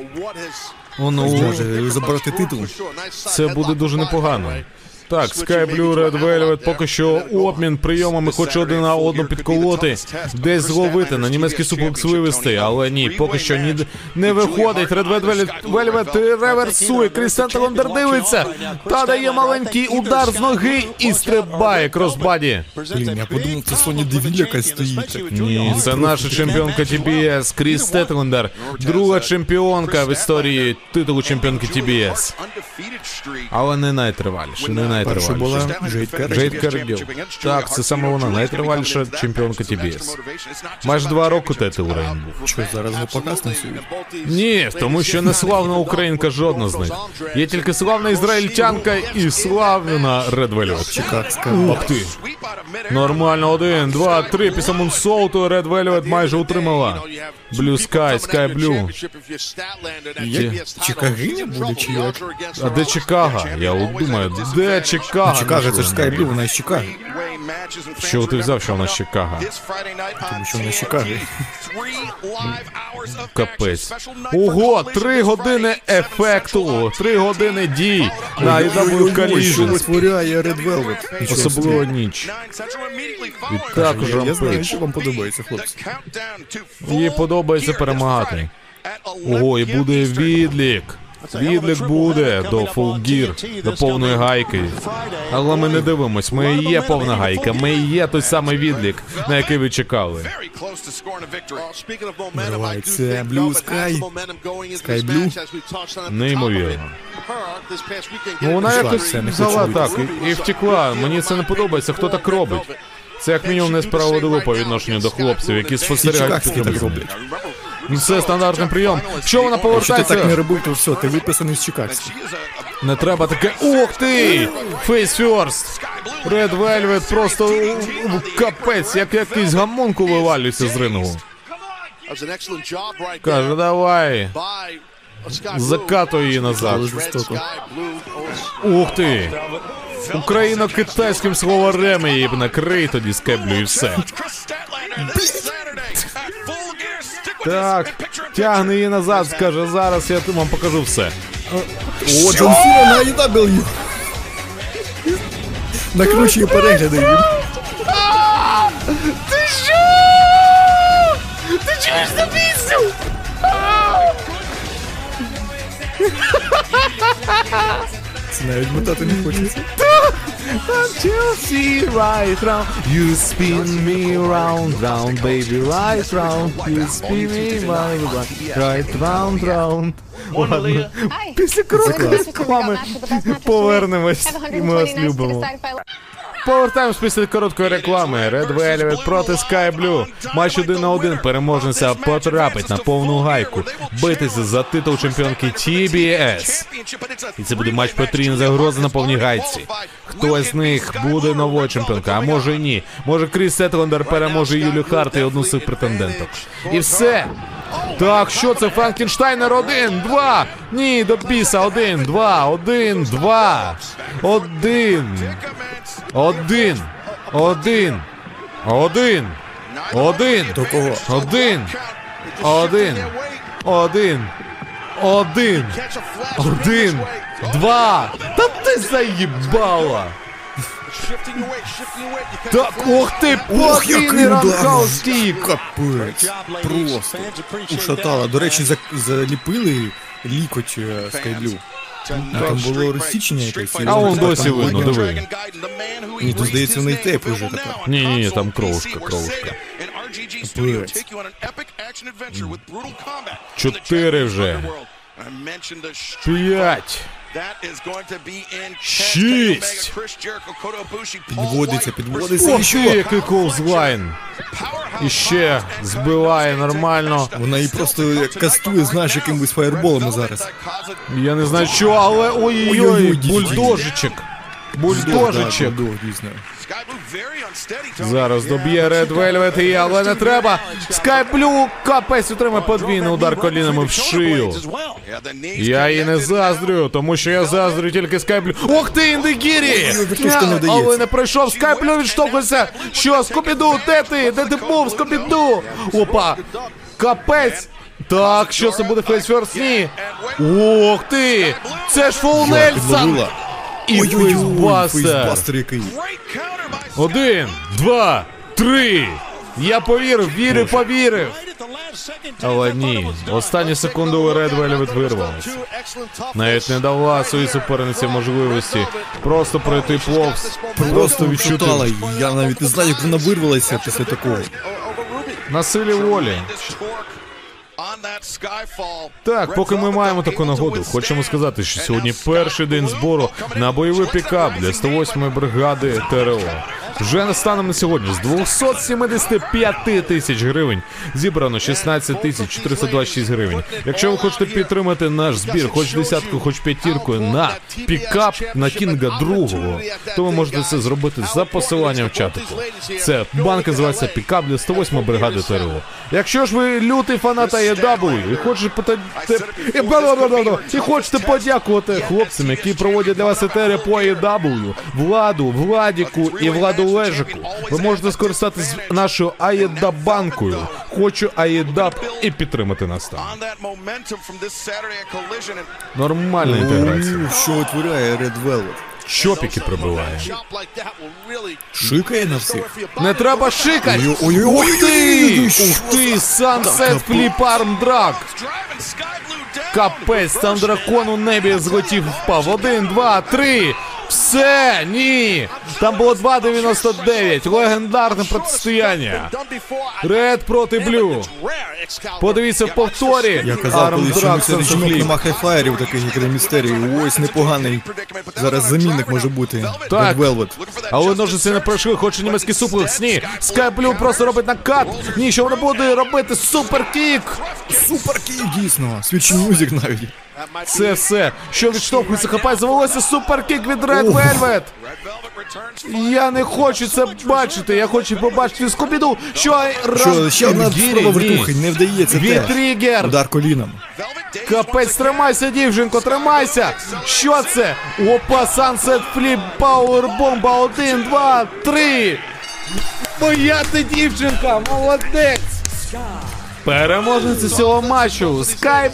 О, ну, Зможе забрати титул. Це буде дуже непогано. Так, Sky Blue Red Velvet поки що обмін прийомами хоче один на одну підколоти, десь зловити, на німецький суплекс вивести, але ні, поки що ні, не виходить. Red Velvet, Velvet реверсує, Крістен Телендер дивиться, та дає маленький удар з ноги і стрибає crossbody. Блін, я подумав, це Соня Девіль якась стоїть. Ні, це наша чемпіонка TBS Кріс Стетлендер, друга чемпіонка в історії титулу чемпіонки TBS. Але не найтриваліше, не Перша була Джейд Каргіл. Так, це саме вона, найтриваліша чемпіонка TBS. Майже два роки титул Reign був. Що зараз не показ танцює? Ні, тому що не славна українка жодна з них. Є тільки славна ізраїльтянка і славна Velvet. Чикагська. Ух ти. Нормально, один, два, три. Після Мунсолту Red Velvet майже утримала. Blue Sky, Sky Blue. Чикагиня буде чи як? А де Чикаго? Я от думаю, де Чикаго? Чикаго, це ж Скайблю, вона з Чикаго. Що ти взяв, що вона з Чикаго? Тому що вона з Чикаго. Капець. Ого, три години ефекту, три години дій на Що Collision. витворяє Red Velvet? Особливо ніч. І також Я знаю, що вам подобається, хлопці. Їй подобається перемагати. Ого, і буде відлік. Відлік буде до Full Gear, до повної гайки. Але ми не дивимось, ми і є повна гайка, ми і є той самий відлік, на який ви чекали. Називається Blue Sky. Sky Blue. Неймовірно. Ну вона якось взяла так і, і втекла. Мені це не подобається, хто так робить. Це як мінімум несправедливо по відношенню до хлопців, які спостерігають за так цим. роблять. Це стандартний прийом. Що вона Якщо ти так не повертається? робив, то все, ти виписаний з Чикагських. Не треба таке. Ух ти! Face first! Red Velvet просто капець, як якийсь гамонку вивалюється з рингу. Каже, давай, закатуй її назад. Ух ти! Україно-китайським словарем її б накрий тоді скеблю і все. Так, тягне її назад, скаже, зараз я вам покажу все. О, Джон Сіна на AEW. Накручує перегляди їм. Це навіть мотати не хочеться. Chelsea, right round. You spin me round, round, baby, right round. You spin me round, right round, round. Ладно. Після короткої реклами повернемось, і ми вас любимо. Повертаємось після короткої реклами. Red Velvet проти Sky Blue. Матч один на один. Переможниця потрапить на повну гайку. Битися за титул чемпіонки TBS. І це буде матч потрійна загроза на повній гайці. Хто з них буде новою чемпіонкою, а може і ні. Може Кріс Сетлендер переможе Юлю Харт і одну з цих претенденток. І все. Так, що це Франкенштайнер? Один, два. Ні, до біса. Один, два, один, два. Один. Один. Один. Один. Один. До кого? Один. Один. Один. Один. Один. Два. Та ти заїбала. Так, ох ти, подвійний удар! Капець. Просто. Ушатала. До речі, за- заліпили лікоть е, Скайблю. А там було розсічення якесь. А он досі видно, диви. Ні, тут здається, в тейп уже така. Ні, ні, ні, там кровушка, кровушка. Капець. Чотири вже. П'ять. Шість. Підводиться, підводиться. Ох І ти, який колзлайн. І ще збиває нормально. Вона її просто кастує, знаєш, якимось фаєрболом зараз. Я не знаю що, але ой-ой-ой, Ой-ой-ой, дідь, Зараз доб'є Red Velvet і але не треба. Скайблю капець отримає подвійний удар колінами в шию. Я їй не заздрю, тому що я заздрю тільки Скай Блю. Ох ти, enzuigiri! Не. Але не пройшов, Скай Блю відштовхується. Що, Скубіду, де ти? Де ти був, Скубіду? Опа! Капець! Так, що це буде face first? Ні. Ох ти! Це ж full nelson! І Ой-ой-ой, facebuster! який. Один, два, три. Я повірив, вірив, повірив. Але ні, останні секунду Ред Велвет вирвалася. Навіть не дала своїй суперниці можливості просто пройти повз, просто відчути Я навіть не знаю, як вона вирвалася після такого. на силі волі. Так, поки ми маємо таку нагоду, хочемо сказати, що сьогодні перший день збору на бойовий пікап для 108-ї бригади ТРО. Вже станом на сьогодні з 275 тисяч гривень зібрано 16 тисяч 426 гривень. Якщо ви хочете підтримати наш збір, хоч десятку, хоч п'ятірку на пікап на Кінга другого, то ви можете це зробити за посиланням в чатику. Це банк називається пікап для 108 бригади ТРО. Якщо ж ви лютий фанат AEW і хочете і хочете подякувати хлопцям, які проводять для вас етери по AEW, Владу, Владіку і Владу Лежику, ви можете скористатись нашою AEW банкою. Хочу AEW і підтримати нас там. Нормальна інтеграція. Що витворяє Red Velvet? Чопіки прибиває. Шикає на всіх. Не треба шикать! Ой-ой-ой, Ух ти! Ух ти! Sunset Flip Arm Drag! Капець, там дракон у небі злетів впав. Один, два, три. Все, ні. Там було 2.99. Легендарне протистояння. Ред проти Блю. Подивіться в повторі. Я казав, коли що Flip. нема хайфлаєрів таких, як Ремістерії. Ось непоганий. Зараз замінник може бути. Так. Але ножиці не пройшли, хоче німецький суплекс. Ні. Скайблю просто робить накат. Ні, що вона буде робити? Суперкік. Суперкіт, дійсно. Свічі мюзик навіть. Це все, що відштовхується, хапає за волосся суперкік від Red Velvet. Я не хочу це бачити. Я хочу побачити Скубіду, що Що, ще одна спроба вертухи, не вдається тригер. Удар коліном. Капець, тримайся, дівчинко, тримайся. Що це? Опа, Sunset Flip Power Bomba. Один, два, три. Моя ти дівчинка, молодець. Переможниця цього матчу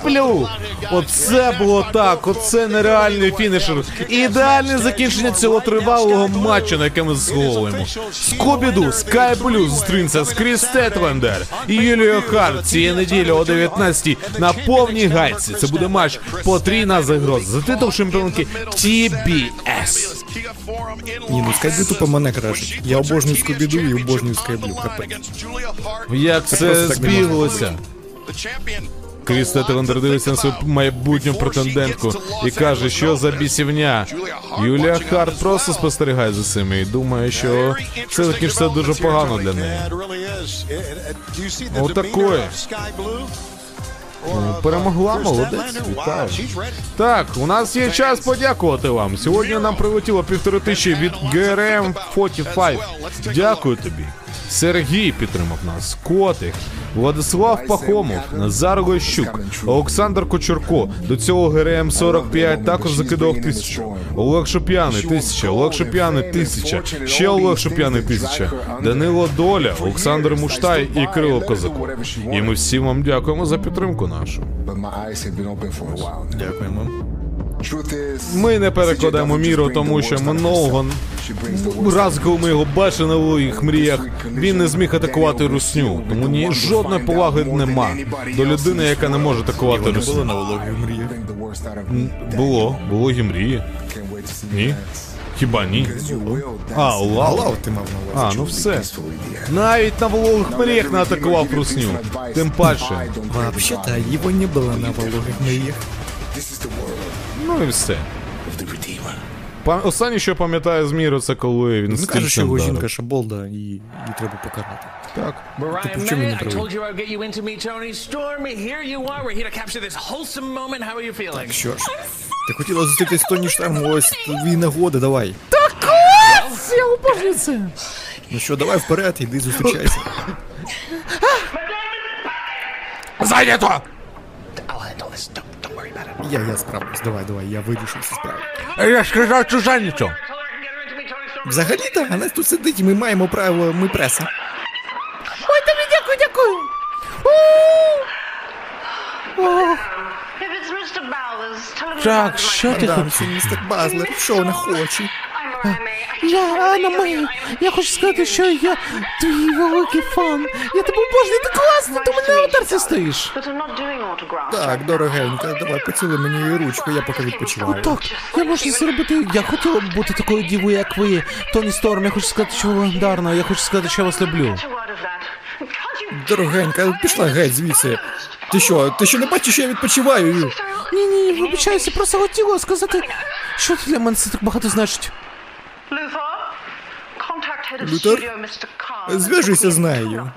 Blue. Оце було так, оце нереальний фінішер. Ідеальне закінчення цього тривалого матчу, на яке ми заслуговуємо. Скобіду, Blue зустрінеться з Кріс Стетлендер і Юлією Харт цієї неділі о 19 на повній гайці. Це буде матч потрійна загроза за титул чемпіонки TBS. Ні, ну Скайблю тупо мене крашить. Я обожнюю Скобіду і обожнюю Скайблю. Як це просто не Кріс дивиться на свою майбутню претендентку і каже, що за бісівня. Юлія Харт просто спостерігає за цим і думає, що все закінчиться дуже погано для неї. Отакої. Ну, Перемогла, молодець, вітаю. Так, у нас є час подякувати вам. Сьогодні нам прилетіло півтори тисячі від GRM 45. Дякую тобі. Сергій підтримав нас, Котик, Владислав Пахомов, Назар Лещук, Олександр Кочурко. До цього ГРМ 45 також закидав тисячу. Олег Шоп'яний тисяча, Олег Шоп'яний тисяча, ще Олег Шоп'яний тисяча, Данило Доля, Олександр Муштай і Кирило Козаков. І ми всім вам дякуємо за підтримку нашу. Дякуємо. Ми не перекладаємо міру, тому що минулого раз, коли ми його бачили на своїх мріях, він не зміг атакувати русню. Тому ні жодної поваги нема до людини, яка не може атакувати Не було на вологі в мріях. Було, було і мрії. Ні? Хіба ні? А, лав. Лав ти мав на увазі. А, ну все. Навіть на вологих мріях не атакував русню. Тим паче. Вообще-то его не было на вологих мріях. Ну і все. Па- Останнє, що пам'ятаю з міру, це коли він Ну каже, що стільцем його вдарив. жінка шаболда і її треба покарати. Так. Mariah почему May, не I провели? told you I would get you into me, Tony Storm. Here you are. We're here to capture this wholesome moment. How are you feeling? Що ж, ти хотіла зустрітись з Тоні Штарм, ось твій нагода, давай. Я обожнюю це. Ну що, давай вперед, іди зустрічайся. Зайнято! I'll handle this. Don't, я, я справлюсь, давай, давай, я вирішу всі справи. А я ж казав чужанічу. Взагалі-то, а нас тут сидить, і ми маємо право, ми преса. Ой, тобі дякую, дякую. О, Так, що ти Так, хотів? містер Базлер, що вона хоче? Я Анна Мей. Я хочу сказати, що я твій великий фан. Я тебе обожнюю, ти класний, ти у мене на аватарці стоїш. Так, дорогенька, давай поцілуй мені ручку, я поки відпочиваю. Так, я можу зробити. Я хотіла б бути такою дівою, як ви. Тоні Сторм, я хочу сказати, що ви легендарна. Я хочу сказати, що я вас люблю. Дорогенька, пішла геть звідси. Ти що, ти що не бачиш, що я відпочиваю? Ні, ні, вибачаюся, просто хотіла сказати, що для мене це так багато значить. Khan. Зв'яжуйся з нею.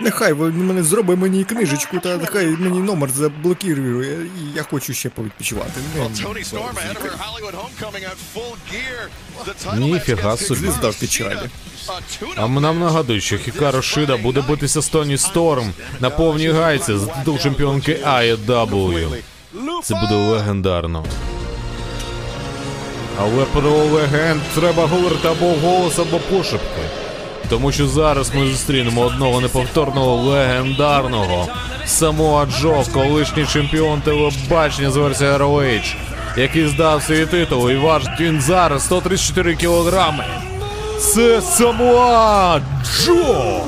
Нехай він мене зробить мені книжечку, та нехай мені номер заблокірує, і я хочу ще повідпочивати. Ніфіга собі. Звізда в печалі. А нам нагадують, що Хікаро Шида буде битися з Тоні Сторм на повній гайці за титул чемпіонки AEW. Це буде легендарно. Але про легенд треба говорити або вголос, або пошепки. Тому що зараз ми зустрінемо одного неповторного легендарного Самоа Джо, колишній чемпіон телебачення з версії ROH, який здав свій титул і важить він зараз 134 кілограми. Це Самоа Джо!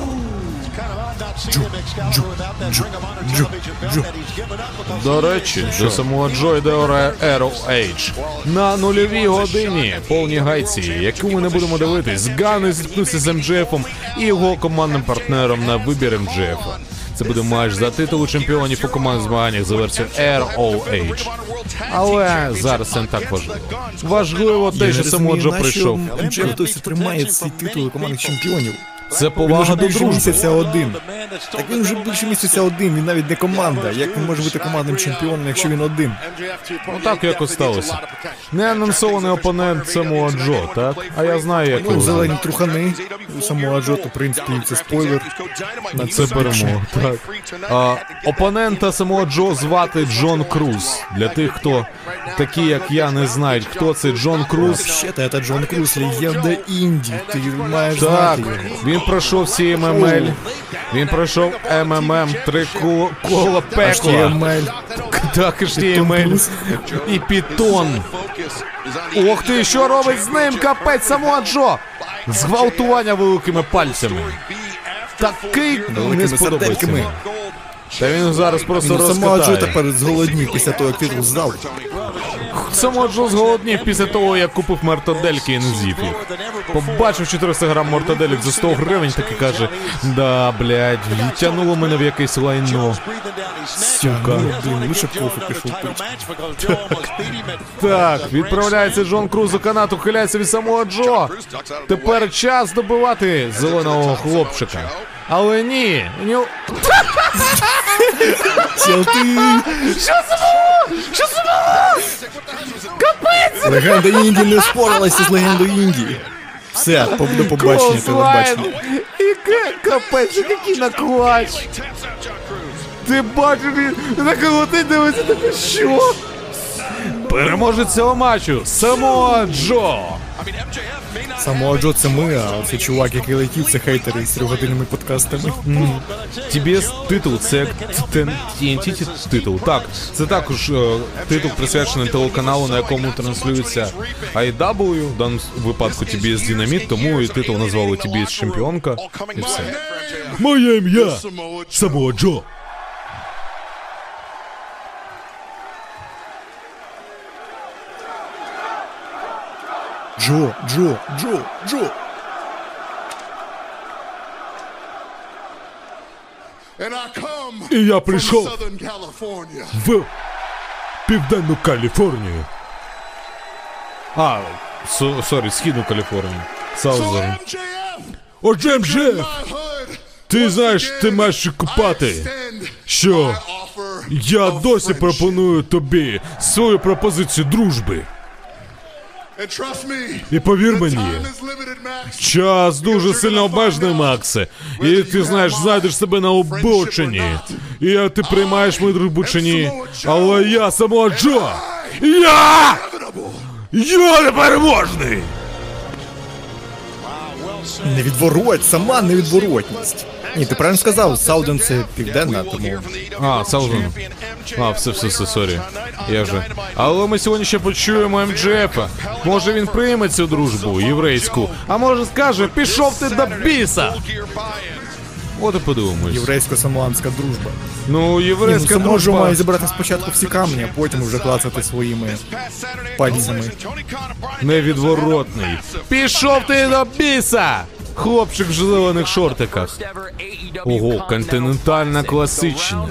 До речі, до самого Джо йде Arrow Age. На нульовій годині повній гайці, яку ми не будемо дивитись, Гани зіткнувся з МДФом і його командним партнером на вибір МДФа. Це буде матч за титул чемпіонів у командних змаганнях за версією ROH. Але зараз це не так важливо. Важливо те, що самого Джо прийшов. МЧФ досі тримає ці титули командних чемпіонів. Це Він повага вже до більше дружби. місяця один. Так він вже більше місяця один, він навіть не команда. Як він може бути командним чемпіоном, якщо він один? Ну так якось сталося. Не анонсований опонент Самуа Джо, так? А я знаю, як Ну, його зелені трухани у самого Аджота, в принципі, це спойлер. На це перемога. Так. А, опонента самого Джо звати Джон Круз. Для тих, хто такі, як я, не знають, хто це Джон Круз. Вообще-то це Джон Круз, легенда Інді. Ти маєш Так, знати його. він пройшов всі ММЛ, він пройшов МММ, три ко- кола пекла. Так, HTML. І Пітон. Ох ти, що робить з ним капець самого Джо? Зґвалтування великими пальцями. Такий не сподобається. Та він зараз просто Він самого розкатає. тепер зголоднів після того, як титул здав. Само Джо зголоднів після того, як купив мертодельки і не з'їв їх. Побачив 400 грам мертоделік за 100 гривень, так і каже: Да, блядь, тянуло мене в якесь лайно. Сука. Ну, блін, лише кофе пішов пити. Так, відправляється Джон Круз у канат, ухиляється від самого Джо. Тепер час добивати зеленого хлопчика. Але ні, ні. Що було? Що це було? Капець! Легенда Інді не спорилася з легендою Індії. Все, до побачення, телебачення. І ка- капець, який наклач! Ти бачиш, він так летить, дивиться, таке що? Переможець цього матчу Самоа Джо! Самого Джо це ми, а це чувак, який летів, це хейтери з трьохгодинними подкастами. TBS титул це як TNT титул. Так, це також е, титул присвячений телеканалу, на якому транслюється IW, в даному випадку TBS Динаміт, тому і титул назвали TBS Чемпіонка. І все. Моє ім'я Самоа Джо. Джо, Джо, Джо, Джо. І я прийшов в Південну Каліфорнію. А, со- sorry, Східну Каліфорнію. MJF, Отже, МЖФ, ти знаєш, ти маєш купати, що я досі пропоную тобі свою пропозицію дружби. І повір мені, час дуже сильно обмежений, Максе. І ти знаєш, знайдеш себе на обочині. І ти приймаєш мою дружбу чи ні. Але я самого Джо. Я! Я непереможний! Невідворот, сама невідворотність. Ні, ти правильно сказав, Southern це південна, тому А, Southern. А, все, все, все, sorry. Я же. Але ми сьогодні ще почуємо МДФ. Може він прийме цю дружбу єврейську, а може скаже, пішов ти до біса. От і подивимось. єврейсько-самоанська дружба. Ну, Ні, єврейська ну, може дружба. має зібрати спочатку всі камні, а потім вже клацати своїми пальцями. Невідворотний. Пішов ти до біса! Хлопчик в зелених шортиках. Ого, континентальна класична.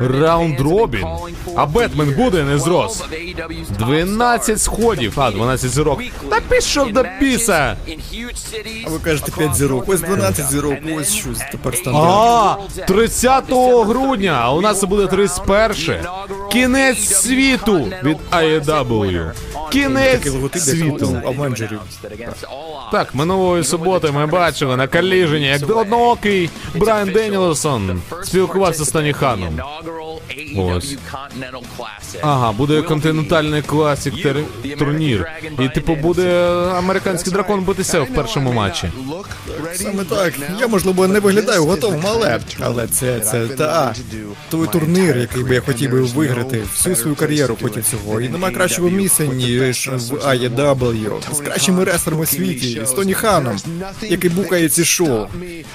Раунд робін. А Бетмен буде не зрос. 12 сходів, а 12 зірок. Та пішов до біса! А ви кажете 5 зірок, ось 12 зірок, ось що тепер стандарт. А, 30 грудня, а у нас буде 31. Кінець світу від AEW. Кінець світу. Авенджерів. Так, минулої суботи ми бачили на каліжені, як одноокий Брайан Денілсон спілкувався з Таніханом. Ось. Ага, буде континентальний класик тер- турнір. І типу буде американський дракон битися в першому матчі. Саме так. Я, можливо, не виглядаю готовим, але. Але це, це та той турнір, який би я хотів би виграти всю свою кар'єру хотів цього. І нема кращого місця, ніж в AEW. З кращими рестлерами у світі, з Тоні Ханом, який букає ці шоу.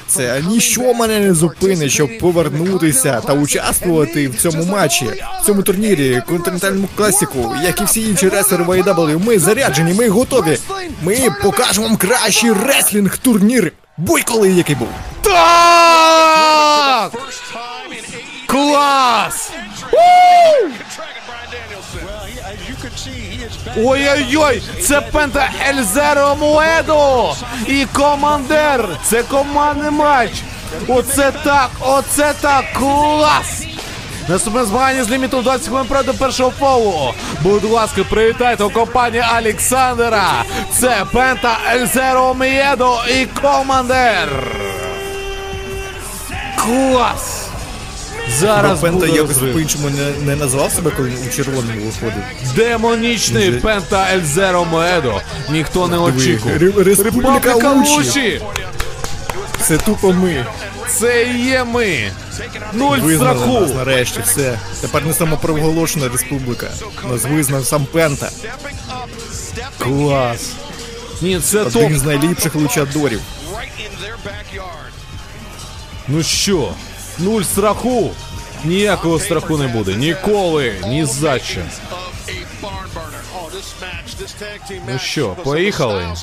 Це ніщо мене не зупинить, щоб повернутися та участвувати в цьому матчі, в цьому турнірі, континентальному класіку, як і всі інші реслери в AEW. Ми заряджені, ми готові. Ми покажемо вам кращий реслінг турнір будь-коли який був. Так! Клас! Ой-ой-ой! Це Пента Ельзеро Муедо! І командир! Це командний матч! Оце так! Оце так! Клас! Наступне змагання з лімітом 20 хвилин проти першого фолу. Будь ласка, привітайте у компанії Олександра. Це Пента Ельзеро Мієдо і командир. Клас! Зараз Пента буде якось розрив. по-іншому не, не назвав себе, коли у червоному виходив. Демонічний Вже- Пента Ельзеро Моедо. Ніхто не очікував. Ре- Республіка Лучі. Це тупо ми. Це і є ми. Нуль Визнали страху. нас нарешті, все. Тепер не самопроголошена республіка. Нас визнав сам Пента. Клас. Ні, це топ. З найліпших лучадорів. Ну що, нуль страху. Ніякого страху не буде. Ніколи, ні за що. Ну що, поїхали?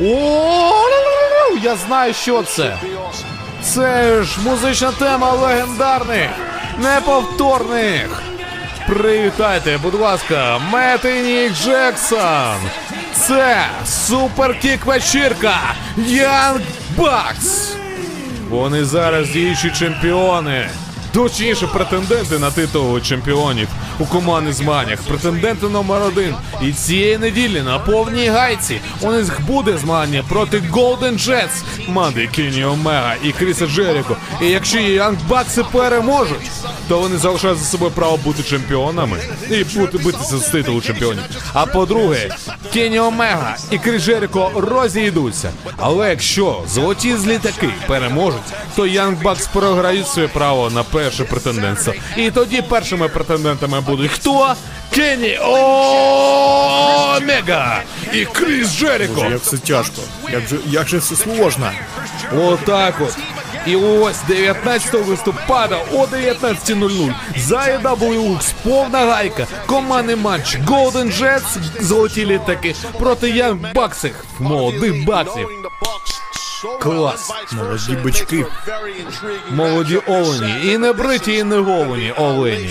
О, я знаю, що це. Це ж музична тема легендарних, неповторних. Привітайте, будь ласка, Метинік Джексон. Це суперкік вечірка Young Bucks. Вони зараз діючі чемпіони. Точніше, претенденти на титул чемпіонів у командних змаганнях. Претенденти номер один. І цієї неділі на повній гайці у них буде змагання проти Golden Jets, команди Кені Омега і Кріса Джеріко. І якщо Янг Бакси переможуть, то вони залишають за собою право бути чемпіонами і бути битися з титулу чемпіонів. А по-друге, Кені Омега і Кріс Джеріко розійдуться. Але якщо золоті злітаки переможуть, то Янг Бакс програють своє право на перше претендентство. І тоді першими претендентами будуть хто? Кені Омега і Кріс Джеріко. Як все тяжко. Як же, як же все сложно. Отак от. І ось 19 листопада о 19.00 за AWX повна гайка. Командний матч Golden Jets, золоті літаки проти Young Bucks, молодих баксів. Клас. Молоді бички. Молоді олені. І не бриті, і не голені олені.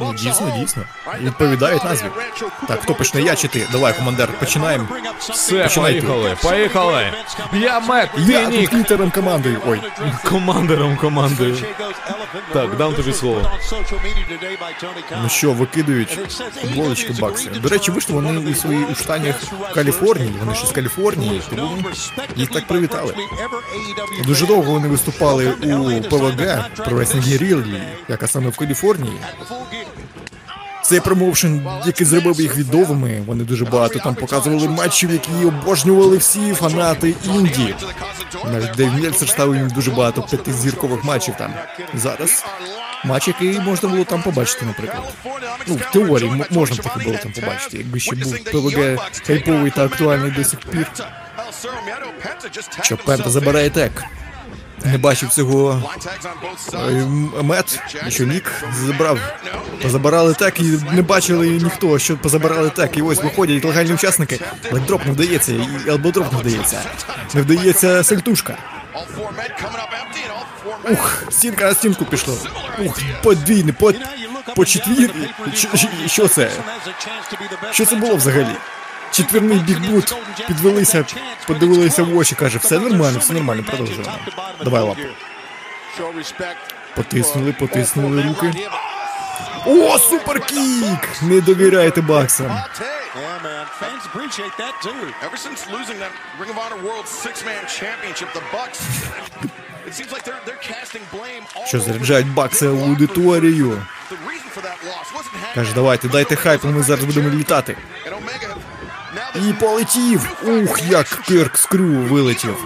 Ну, дійсно, дійсно. Відповідають назві. Так, хто почне я чи ти? Давай, командир, починаємо. Все, Починайте. поїхали, поїхали. Я Мет, Я ти Нік. тут літером командою. Ой, Командиром командою. Так, дам тобі слово. ну що, викидають футболочки бакси. До речі, вийшли вони у свої у штанях в Каліфорнії. Вони ж з Каліфорнії, тому їх так привітали. Дуже довго вони виступали у PWG Wrestling Guerrilla, яка саме в Каліфорнії. Цей промоушен, який зробив їх відомими, вони дуже багато там показували матчів, які обожнювали всі фанати Інді. Навіть Дейв Мельцер ставив їм дуже багато п'ятизіркових матчів там. Зараз матч, який можна було там побачити, наприклад. Ну, в теорії можна б таки було там побачити, якби ще був PWG хайповий та актуальний до сих пір. Що Пента забирає tag. Не бачив цього е, м- Мет, що Нік забрав. Позабирали tag і не бачили ніхто, що позабирали tag. І ось виходять легальні учасники. Leg drop не вдається, і elbow drop не вдається. Не вдається сальтушка. Ух, стінка на стінку пішло. Ух, подвійний, по, по четвір'ї. Що, що це? Що це було взагалі? Четвірний бігбут. Підвелися, подивилися в очі, каже, все нормально, все нормально, продовжуємо. Давай лапу. Потиснули, потиснули руки. О, суперкік! Не довіряйте баксам. Що заряджають бакси аудиторію. Каже, давайте, дайте хайп, ми зараз будемо літати. І полетів! Ух, як Кирк Скрю вилетів.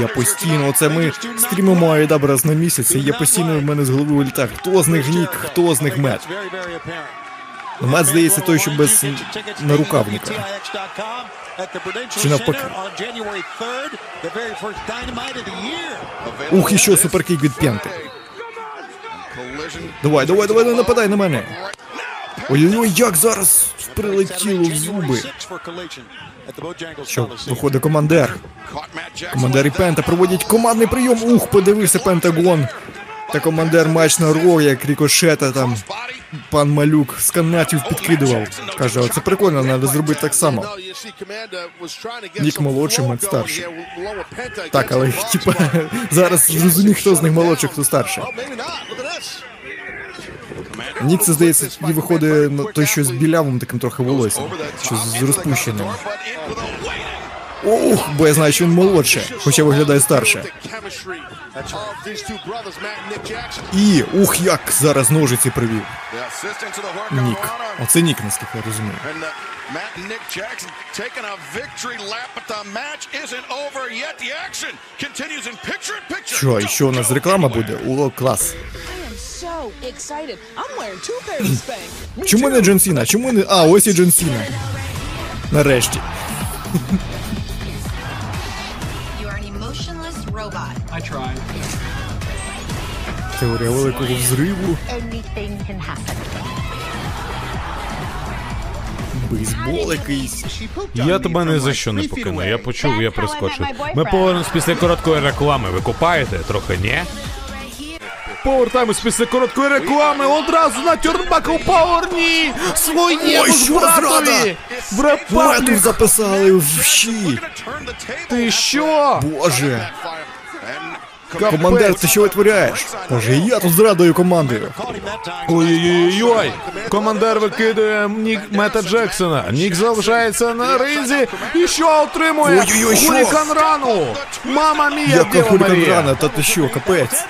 Я постійно, оце ми стрімимо Айдаб раз на місяць, я постійно в мене з голови вилітає. Хто з них Нік, хто з них. Ну, Мет, здається, той, що без нарукавника. Чи навпаки. Ух, і що суперкік від. Collision. Давай, давай, давай, не нападай на мене. Ой-ой-ой, як зараз прилетіло в зуби. Що, виходить командир. Командир і Пента проводять командний прийом. Ух, подивився Пентагон. Та командир матч на Ро, як рікошета там. Пан Малюк з канатів підкидував. Каже, оце прикольно, треба зробити так само. Нік молодший, Мет старший. Так, але типа зараз зрозумій, хто з них молодший, хто старший. Нік, це здається, і виходить на той, що з білявим таким трохи волоссям, що з розпущеним. But in with a weight. Ух, бо я знаю, що він молодше, хоча виглядає старше. І ух, як зараз ножиці привів. Нік. Оце Нік, наскільки я розумію. Uh. Що, і що у нас реклама буде? О, клас. Чому не Джон Сіна? Чому не. А, ось і Джон Сіна. Нарешті. Emotionless tried. Теорія великого взриву. Anything can happen. Бейсбол якийсь. Я тебе не за що не покину. Я почув, я прискочив. Ми повернемось після короткої реклами. Ви купаєте? Трохи ні? Повертаємось після короткої реклами одразу на Тюрбакл Пауерні! Своєму Ой, ж що зрада! братові! В Мету Репаблік! записали в щі. Ти що? Боже. Командир, ти що витворяєш? Боже, і я тут зрадою командою. Ой-ой-ой! Командир викидує Нік Мета Джексона. Нік залишається на ризі. І що отримує? Ой-ой-ой, що? Хулікан рану! Мама мія, Яка Діва Марія! хуліканрана, та ти що, капець.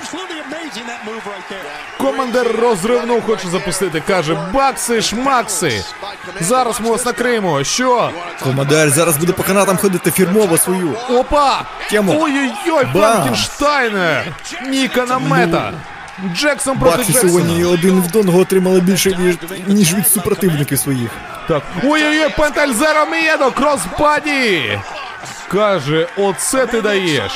Командир розривну хоче запустити. Каже, бакси, шмакси. Зараз ми вас накриємо. Що? Командир зараз буде по канатам ходити фірмово свою. Опа! Тему. Ой-ой-ой, Бам! Frankensteiner! Ніка на Мета! Джексон проти Бакси Джексона. сьогодні один в одного отримали більше, ніж, ніж від супротивників своїх. Так. Ой-ой-ой, Пента Ель Зеро Мієдо, crossbody! Каже, оце ти даєш.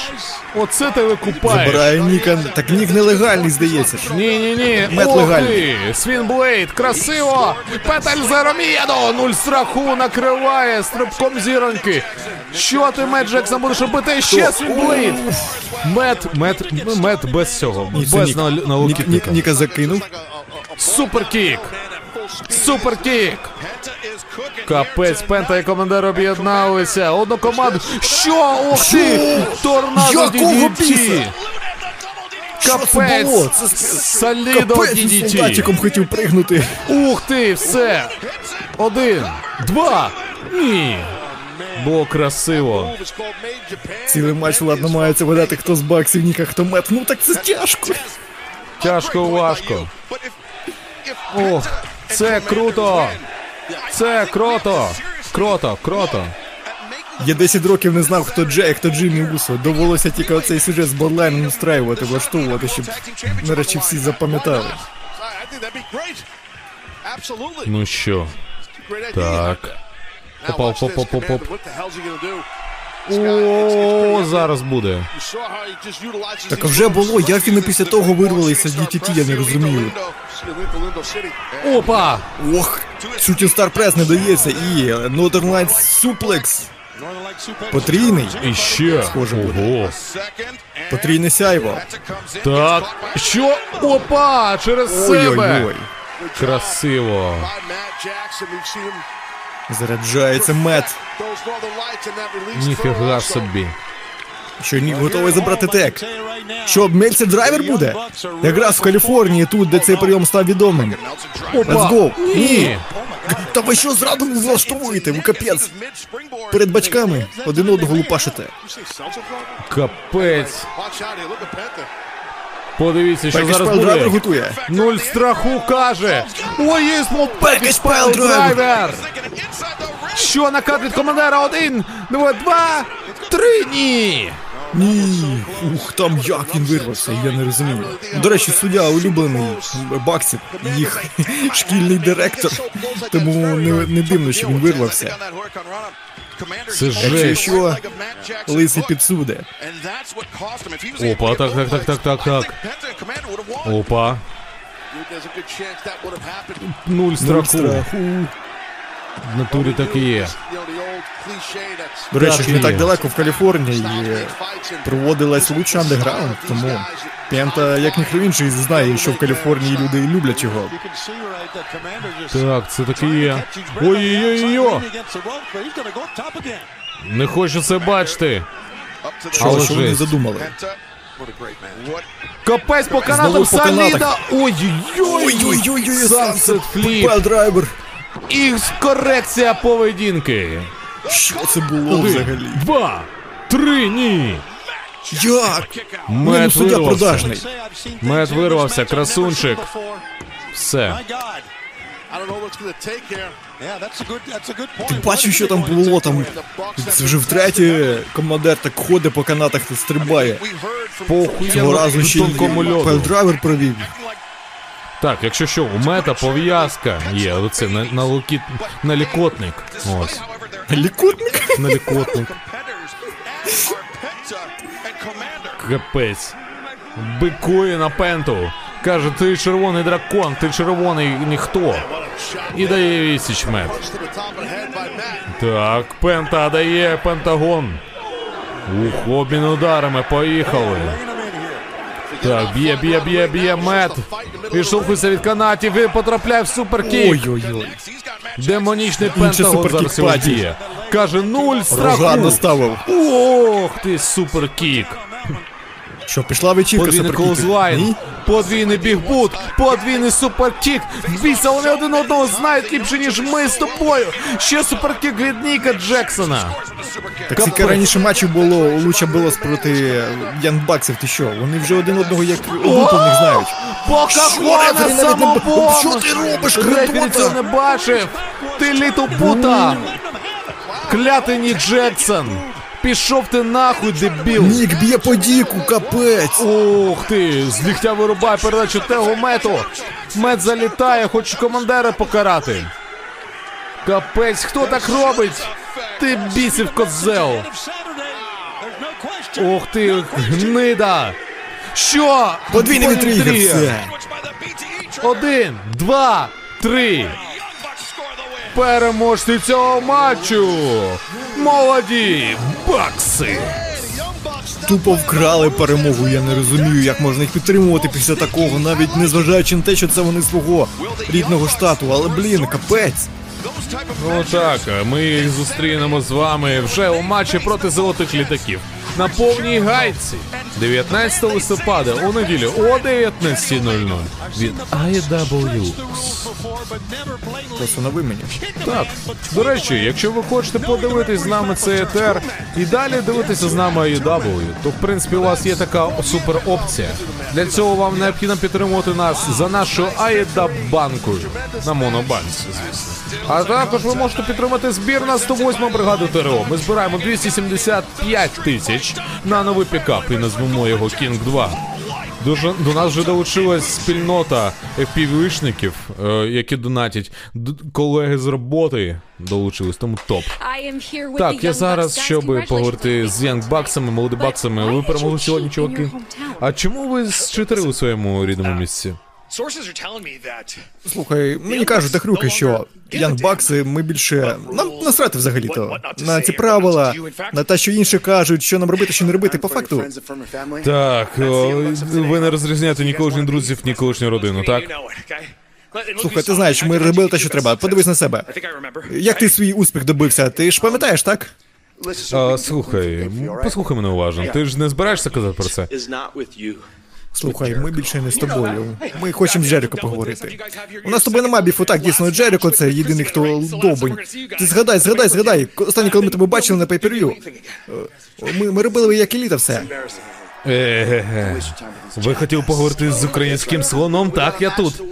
Оце ти викупаєш. Забирає Ніка. Так Нік нелегальний, здається. Ні, ні, ні. Мет легальний. Slingblade, красиво! Пента Ель Зеро Мієдо! Нуль страху накриває стрибком зіроньки. Що ти, Мет Джексон, будеш робити? Ще Slingblade! Мет, Мет, Мет без цього. Ні, це без Нік. нал- Нік, Нік. Ніка закинув. Superkick! Superkick! Капець, Пента і командир об'єдналися. Одну команду. Що? Ох ти! Tornado DDT! Капець! Солідо Капець, DDT! хотів пригнути. Ух ти, все! Один, два, ні! Було красиво. Цілий матч, ладно, мається видати, хто з баксів, Ніка, хто мет. Ну так це тяжко. Тяжко, важко. Ох, це круто! Це круто! Круто, круто. Я 10 років не знав, хто Джей, хто Джиммі Усо. Довелося тільки оцей сюжет з Бодлайном устраювати, влаштовувати, щоб нарешті всі запам'ятали. Ну що, так. Попав, Опа, watch this, О, зараз буде. Так these вже було, як він і після того вирвалися з DTT, я не розумію. Опа! Ох, Shooting Star Press не дається і Northern Lights Suplex. Потрійний. І ще. Схоже. Ого. Потрійне сяйво. Так. Що? Опа! Через себе! Ой-ой-ой. Красиво. Заряджається throw Ніфіга собі. Що Нік готовий забрати тек. Що, Мельцер драйвер буде? Якраз в Каліфорнії, тут, де цей прийом став відомим. Опа! Let's go. Ні! Та ви що зраду не влаштовуєте? Ви капець. Перед батьками один одного лупашите. Капець. Подивіться, що Пекіч зараз буде. готує. Нуль страху каже. Ой, є смол Пекіч Пел Пел драйвер. драйвер. Що накат від командира? Один, два, два, три, ні. Ні. Ух, там як він вирвався, я не розумію. До речі, суддя улюблений баксів, їх шкільний директор. Тому не, не дивно, що він вирвався. Це жесть. що, лисий підсуде. Опа, так, так, так, так, так, так. Опа. Нуль. Нуль Нуль страху. В натурі так і є. До речі, ж не так далеко в Каліфорнії проводилась лучша андеграунд, тому Пента, як ніхто інший, знає, що в Каліфорнії люди люблять його. Так, це так і є. Again. Не хочу це бачити. Що, Але що вони задумали? Капець по канатам. Саліда. Ой-ой-ой. Ой-ой-ой, Sunset Flip. Пел драйвер. І корекція поведінки. Що це було Один, взагалі? два, три, ні. Як? Мед суддя вирвався. продажний. Мед вирвався, красунчик. Все. Ти бачив, що там було там? Це вже втретє командир так ходить по канатах та стрибає. Похуй Цього разу ще й тонкому льоду. драйвер провів. Так, якщо що, у мета пов'язка є, оце на, на, локіт, на лікотник. Ось, Лікутник? на лікотник. Капець. Бикує на пенту. Каже, ти червоний дракон, ти червоний ніхто. І дає вісіч мет. Так, пента дає пентагон. Ух, обмін ударами, поїхали. Так, б'є, б'є, б'є, б'є мет. Відштовхується від канатів і потрапляє в суперкік. Ой-ой-ой. Демонічний пентагон суперкік зараз його паті. б'є. Каже, нуль страху. страху. наставив. Ох ти, superkick. Що, пішла вечірка Подвійний clothesline, подвійний big boot, подвійний superkick. Вбійся, вони один одного знають ліпше, ніж ми з тобою. Ще superkick від Ніка Джексона. Так скільки раніше матчів було у Луча Белос проти Янбаксів, ти що? Вони вже один одного як одноплених знають. Покахона самобонус! Що ти робиш, Рефері цього не бачив! Ти літу пута! Клятий Ні Джексон! Пішов ти нахуй, дебіл! Нік б'є по діку, капець. Ух ти! З ліктя вирубає передачу Тегу Мету! Мет залітає, хоче командира покарати. Капець, хто так робить? Ти бісів козел! Ух ти, гнида! Що? Подвійний вітрігер. Один, два, три. Переможці цього матчу. Молоді бакси. Тупо вкрали перемогу, я не розумію, як можна їх підтримувати після такого, навіть незважаючи на те, що це вони свого рідного штату, але блін, капець. Ну так, ми їх зустрінемо з вами вже у матчі проти золотих літаків. На повній гайці. 19 листопада у неділю о 19.00 від IW. Просто новий мені. Так, до речі, якщо ви хочете подивитись з нами цей етер і далі дивитися з нами AEW, то в принципі у вас є така супер опція. Для цього вам необхідно підтримувати нас за нашою AEW банкою на монобанці, звісно. А також ви можете підтримати збір на 108 бригаду ТРО. Ми збираємо 275 тисяч на новий пікап і назвемо його King 2. Дуже до нас вже долучилась спільнота FPV-шників, е, які донатять. Д- колеги з роботи долучились, тому топ. Так, я зараз, щоб поговорити з янгбаксами, молодибаксами, ви перемогли сьогодні, чуваки. А чому ви зчитали у своєму рідному місці? Sources are telling me that Слухай, мені кажуть Дахрюки, що Янбакси ми більше. Нам насрати взагалі-то. На ці правила, на те, що інші кажуть, що нам робити, що не робити, по факту. Так, ви не розрізняєте ні колишніх друзів, ні колишню родину, так? Слухай, ти знаєш, ми робили те, що треба. Подивись на себе. Як ти свій успіх добився? Ти ж пам'ятаєш, так? А, слухай, послухай мене уважно. Ти ж не збираєшся казати про це? Слухай, ми більше не з тобою. Ми хочемо з Джеріко поговорити. У нас з тобою немає біфу, так, дійсно, Джеріко це єдиний, хто довбень. Ти згадай, згадай, згадай. Останнє, коли ми тебе бачили на пейперв'ю. Ми, ми робили як еліта все. Е-ге-ге. Ви хотіли поговорити з українським слоном? Так, я тут.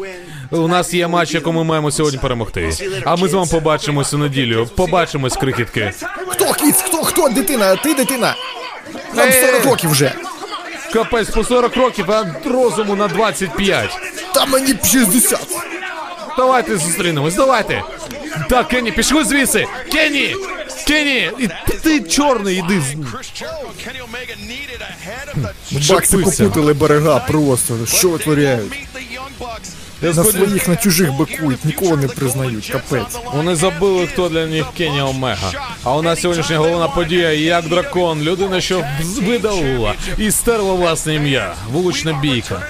У нас є матч, якому ми маємо сьогодні перемогти. А ми з вами побачимось у неділю. Побачимось, крихітки. Хто кіць? Хто? Хто? Дитина? Ти дитина? Нам Е! 40 років вже. Капець по 40 років, а розуму на 25. Та мені б 60. Давайте зустрінемось, давайте. Так, Кенні, пішли звідси. Кенні! Кенні! І ти чорний, іди. з- Бакси попутали берега просто. Що витворяють? Я На сподів- своїх на чужих бикують, нікого не признають, капець. Вони забули, хто для них Кенні Омега. А у нас сьогоднішня головна подія як дракон, людина, що видалила і стерла власне ім'я. Вулична бійка.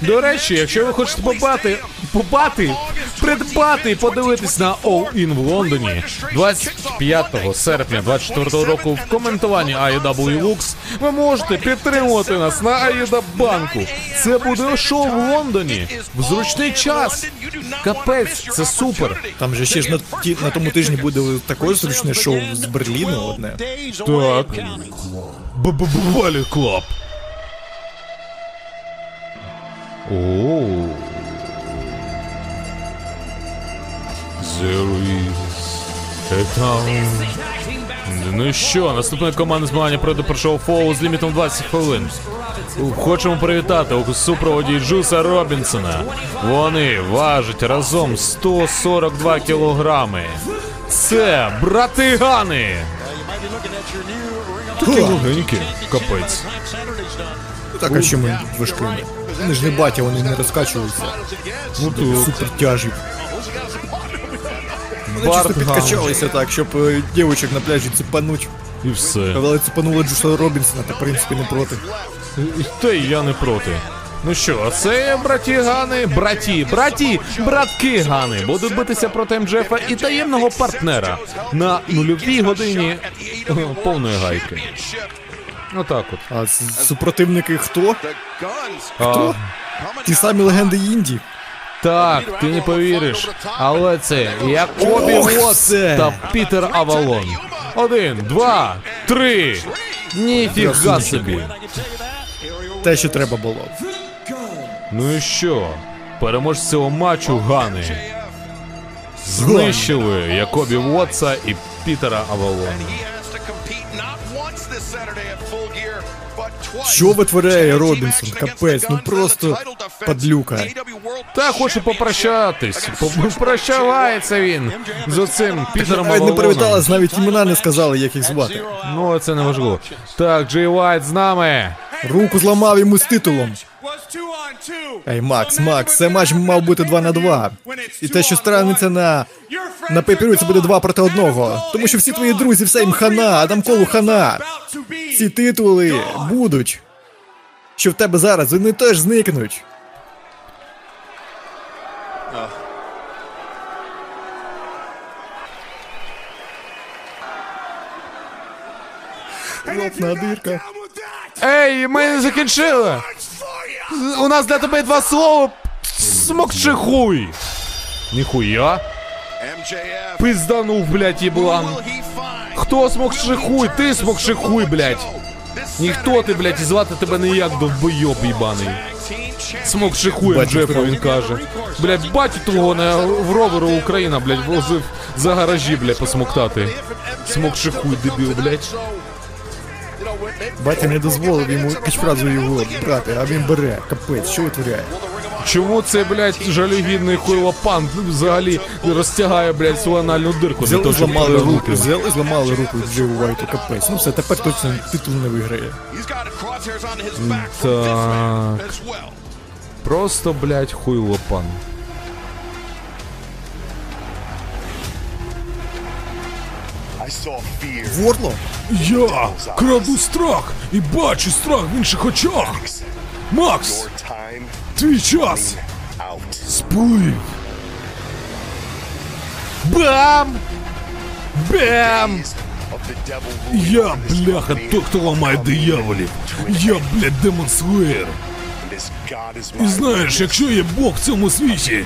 До речі, якщо ви хочете побати, побати, придбати і подивитись на All In в Лондоні 25 серпня 24 року в коментуванні AEW Lux, ви можете підтримувати нас на AEW банку. Це буде шоу в Лондоні в зручний час. Капець, це супер. Там же ще ж на, ті, на тому тижні буде також зручне шоу з Берліну одне. Так. Б-б-б-балі клаб. Оу. There is a town. Ну що, наступна команда змагання пройде про шоу Фоу з лімітом 20 хвилин. Хочемо привітати у супроводі Джуса Робінсона. Вони важать разом 142 кілограми. Це братигани. Такі легенькі, капець. Так, а що ми? Вони ж не батя, вони не розкачуються. Ну тут Супер тяжі. Вони чисто підкачалися так, щоб е, дівочок на пляжі цепануть. і все. Але цепанула Джуса Робінсона, та в принципі не проти. Та й я не проти. Ну що, це браті Гани, браті, браті, братки Гани будуть битися проти МДФ і таємного партнера на нульовій годині е, повної гайки. Отак от. А супротивники хто? Guns А, Ті самі легенди Інді. так, ти не повіриш, але це Якобі Ох, Вотс та Пітер Авалон. Один, два, три. Ніфіга собі. Те, що треба було. Ну і що? Переможці цього матчу Гани. Знищили Якобі Вотса і Пітера Авалона. Що витворяє Робінсон? Капець, ну просто падлюка. Та хоче попрощатись. Попрощавається він з оцим Пітером Навіть не привіталась, навіть імена не сказали, як їх звати. Ну, це не важливо. Так, Джей Вайт з нами. Руку зламав йому з титулом. Ей, Макс, Макс, це матч мав бути 2 на 2. І те, що станеться на на pay-per-view, це буде 2 проти одного. Тому що всі твої друзі, все їм хана, Адам Колу хана. Ці титули будуть. Що в тебе зараз, вони теж зникнуть. Йопна дирка. Ей, ми не закінчили! У нас для тебе два слова. Смокчи хуй! Ніхуя. Пизданув, блядь, єблан. Хто смокши хуй? Ти смокши хуй, блядь. Ніхто ти, блядь, і звати тебе ніяк довбойоб їбаний. Смокши хуй, Бачу, Джефа, він каже. Блядь, батю твого на в роверу Україна, блядь, возив за гаражі, блядь, посмоктати. Смокши хуй, дебіл, блядь. Батя не дозволив йому качфразу його брати, а він бере. Капець, що витворяє? Чому це, блядь, жалюгідний хуйлопан взагалі розтягає, блядь, свою анальну дирку? Взяли, того, зламали руку, взяли, зламали руку Джею Вайту, капець. Ну все, тепер точно титул не виграє. Так. Просто, блядь, хуйлопан. Вордло? Я краду страх і бачу страх в інших очах. Макс, твій час сплив. Бам! Бам! Я, бляха, той, хто ламає дияволів. Я, блядь, демон Слеєр. І знаєш, якщо є Бог в цьому світі,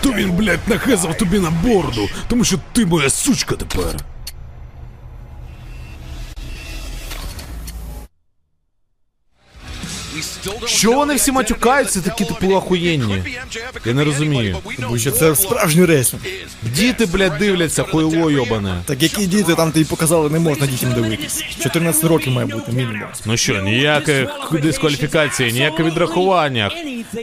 то він, блядь, нахезав тобі на борду, тому що ти моя сучка тепер. Що вони всі матюкаються, такі типу охуєнні? Я не розумію. Тому що це справжній реслінг. Діти, блядь, дивляться, хуйло йобане. Так які діти там тобі показали, не можна дітям дивитись. 14 років має бути мінімум. Ну що, ніяких дискваліфікацій, ніяке відрахування.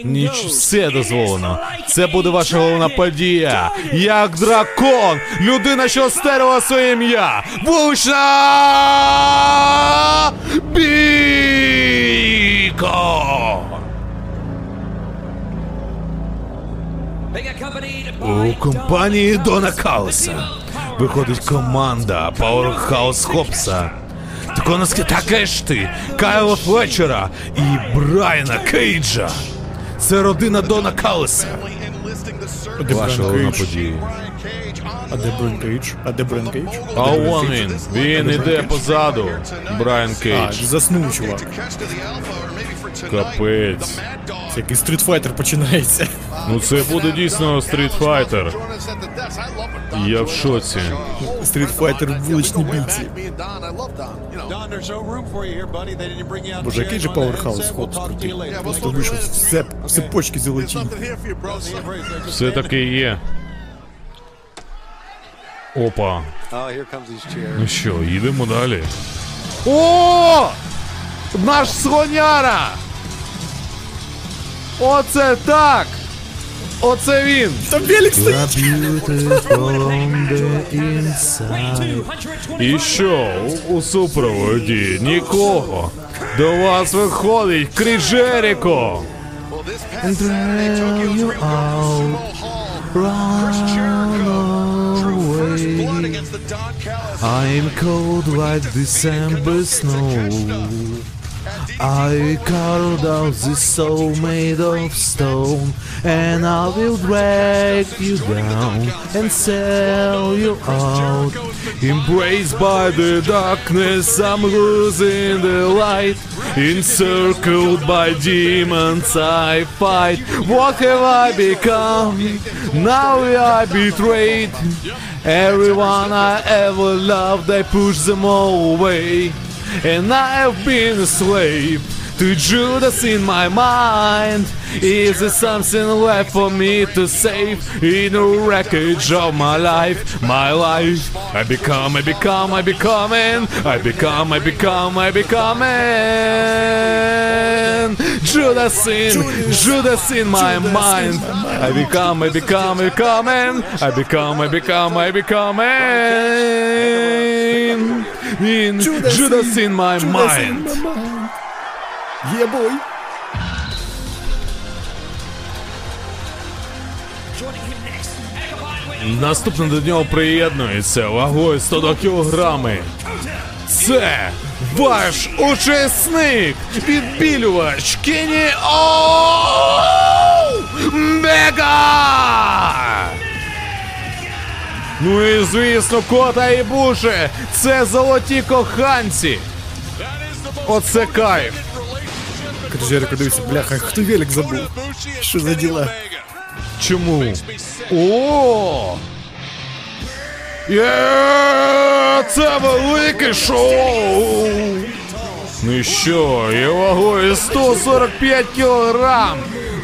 Ніч все дозволено. Це буде ваша головна подія. Як дракон, людина, що стерла своє ім'я. Вулична бійко! У компанії Дона Кауса виходить команда Powerhouse Хопса. Тиконовське таке ж ти, Кайла Флетчера і Брайана Кейджа. Це родина Дона Кауса. Enlisting Де Ваша головна подія. А де Брен Кейдж? А де Брен Кейдж? А он він, він іде позаду. Брайан Кейдж. заснув чувак. Капець. Це який стрітфайтер починається. Ну це буде дійсно стрітфайтер. Я в шоці. Стрітфайтер в вуличній бійці. Боже, який же. We'll хлопець крутий. Просто вийшов все, все почки. See? Все таки є. Опа. Oh. Ну що, їдемо далі. О! Наш слоняра! Оце так! Оце він! Там велик стоїть. І що у, супроводі нікого. До вас виходить Callis. I'm cold like December snow. I carved out this soul made of stone, and I will drag you down and sell you out. Embraced by the darkness, I'm losing the light. Encircled by demons, I fight. What have I become? Now I betrayed. Everyone I ever loved, I push them all away and I've been asleep to Judas in my mind. Is there something left for me to save in the wreckage of my life? My life. I become, I become, I becoming. I become, I become, I becoming. Judas in, Judas in my mind. I become, I become, I becoming. I become, I become, I becoming. In Judas in my mind. Є бой. Наступно до нього приєднується вагою 102 кілограми. Це ваш учасник, відбілювач Кені Оу! Мега! Ну і звісно, кота і буши, це золоті коханці. Оце кайф. Крис Джеріко дивиться, бляха, хто велик забув? Що за діла? Чому? О! Є! Це велике шоу! Ну і що, і вагою 145 кілограм.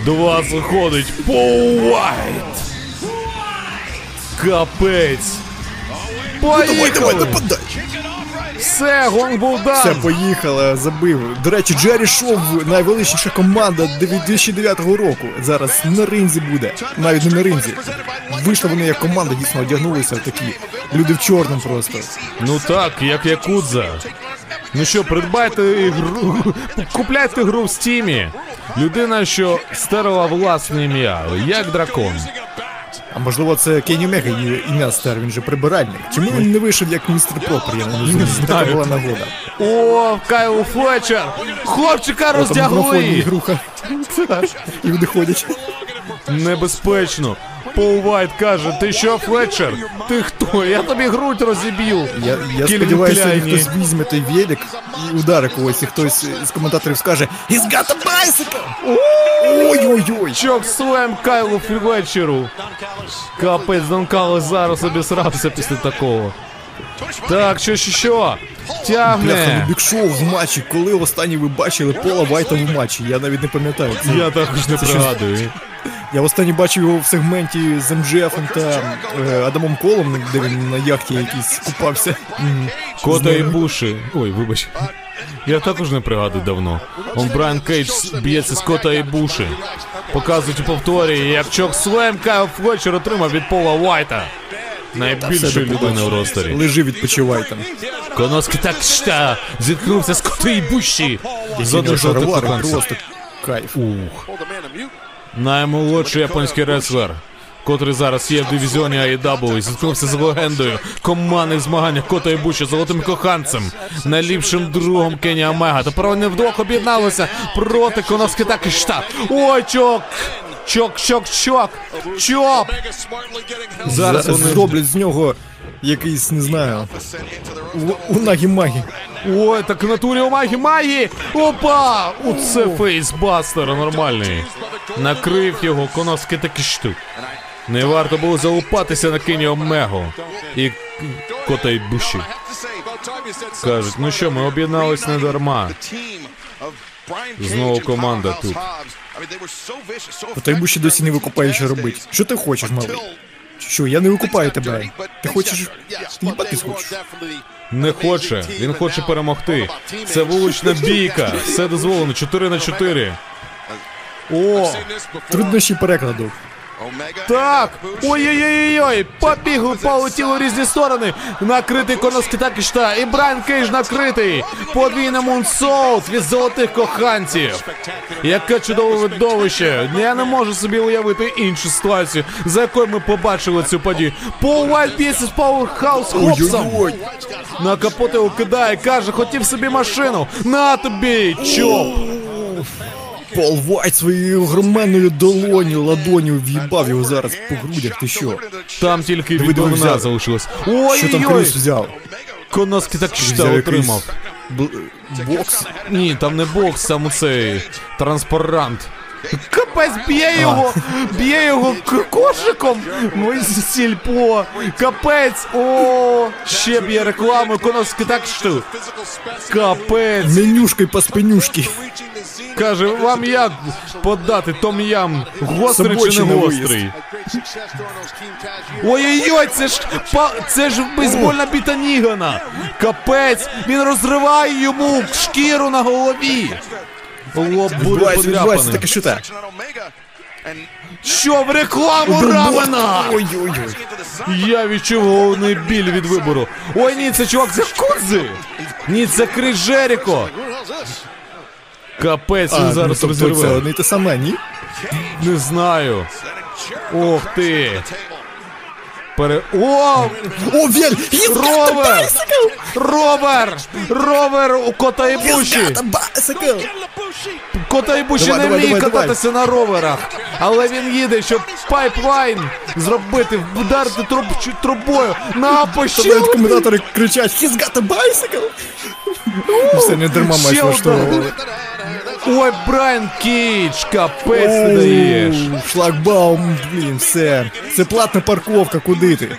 До вас виходить Пол Вайт. Капець. Поїхали! нападай! Все, гонг був Все, дан. поїхала, забив. До речі, Джері Шоу найвеличніша команда 2009 року. Зараз на ринзі буде. Навіть не на ринзі. Вийшли вони як команда, дійсно одягнулися в такі. Люди в чорному просто. Ну так, як Якудза. Ну що, придбайте ігру, купляйте гру в стімі. Людина, що стерла власне ім'я, як дракон. А можливо, це Кенні Омега її ім'я стар, він же прибиральник. Чому він не вийшов як містер Пропер, я не розумію. Така знаю. була нагода. О, Кайл Флетчер! Хлопчика О, там ігруха. І люди ходять. Небезпечно. Пол Вайт каже, ти що, Флетчер? Ти хто? Я тобі грудь розіб'ю. Я, я сподіваюся, що хтось візьме той велик і удари когось, і хтось з коментаторів скаже He's got a bicycle! Ой-ой-ой! Чок слем Кайлу Флетчеру. Капець, Дон Калес зараз обісрався після такого. Так, що, що, що? Бляха, ну Тягне. Шоу в матчі, коли останній ви бачили Пола Вайта в матчі, я навіть не пам'ятаю. Я також не пригадую. Я останній бачив його в сегменті з МЖФом та е, Адамом Колом, де він на яхті якийсь купався. Кота і Буші. Ой, вибач. Я також не пригадую давно. Он Брайан Кейдж б'ється з Кота Ібуші. Показують у повторі, як chokeslam Кайл Флетчер отримав від Пола Уайта. Найбільшої людини в ростері. Лежи, відпочивай там. Коноске Такешта зіткнувся з Кота Ібуші. З Він одним шаровари, жовтим просто кайф. Ух. Наймолодший японський реслер, котрий зараз є в дивізіоні AEW, зіткнувся з легендою командних змаганнях Кота Ібуші, золотим коханцем, найліпшим другом Кені Омега. Тепер вони вдвох об'єдналися проти Коноски Такешта. Ой, чок! Чок, чок, чок! Чоп! Зараз Зараз вони зроблять з нього якийсь, не знаю, у- унагі-магі. Ой, так в натурі у магі магі! Опа! Оце фейсбастер нормальний. Накрив його коноски такі штук. Не варто було залупатися на Кені Омегу і кота й буші. Кажуть, ну що, ми об'єднались не дарма. Знову команда тут. А той ще досі не викупає, що робить. Що ти хочеш, малий? Що, я не викупаю тебе. Ти хочеш їбатись хочеш? Не хоче, він хоче перемогти. Це вулична бійка. Все дозволено. 4 на 4. О! Труднощі перекладу. Так! Ой-ой-ой-ой! Побігли, полетіло в різні сторони! Накритий Коноске Такешта і Брайан Кейдж накритий! Подвійний moonsault від золотих коханців! Яке чудове видовище! Я не можу собі уявити іншу ситуацію, за якою ми побачили цю подію. Пол Вайт б'ється з Пауерхаус Хопсом! Ой-ой-ой. На капот його кидає, каже, хотів собі машину! На тобі, chop! Пол Вайт своєю огроменною долоню, ладоню в'їбав його зараз по грудях, ти що? Там тільки від вона залишилось. Ой. Що там! Крис взяв? Коноски так що отримав. Б... Бокс? Ні, там не бокс, там цей транспарант. Капець б'є його! Б'є його кошиком! Мой сільпо! Капець! О! Ще б'є рекламу, коноски так що. Капець! Менюшкою по спинюшки. Каже, вам як подати том-ям? Гострий чи не гострий? Ой-ой-ой, це ж па, це ж бейсбольна біта Нігана. Капець, він розриває йому шкіру на голові. Лоб буде подряпаний. таке що те. Що в рекламу Рамена? Ой-ой-ой. Я відчув головний біль від вибору. Ой, ні, це чувак з Якудзи. Ні, це Крис Жеріко. Капець, він А, ну, зараз тобто це розірве. одне те саме, ні? Не знаю. Ох ти. Пере... О! О! He's Ровер! Ровер! Ровер у кота і буші! got a bicycle! Кота і буші не вміє кататися на роверах. Але він їде, щоб пайплайн зробити, вдарити труб, трубою на пощу. коментатори кричать He's got a bicycle! Все не дарма матч Ще влаштовували. Ой, Брайан Кейдж, капець ти даєш. Шлагбаум, блін, все. Це платна парковка, куди ти?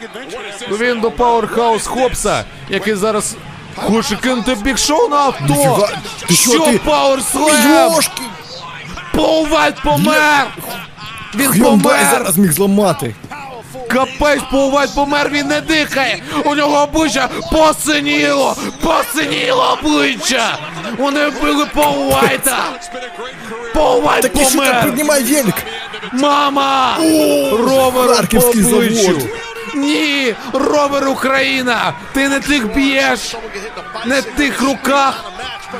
Він до Пауерхаус Хопса, який зараз хоче кинути бік-шоу на авто. Ніфіга, ти що, що ти? Пауер Йошки! Пол Вайт помер! Він Хюндай помер! зараз міг зламати. Капець, Пол помер, він не дихає! У нього обличчя посиніло! Посиніло обличчя! Вони вбили Пол Вайта! Пол Так і що так помер! піднімай велик? Мама! Ровер по обличчю! Ні! Ровер Україна! Ти не тих б'єш! Не тих руках!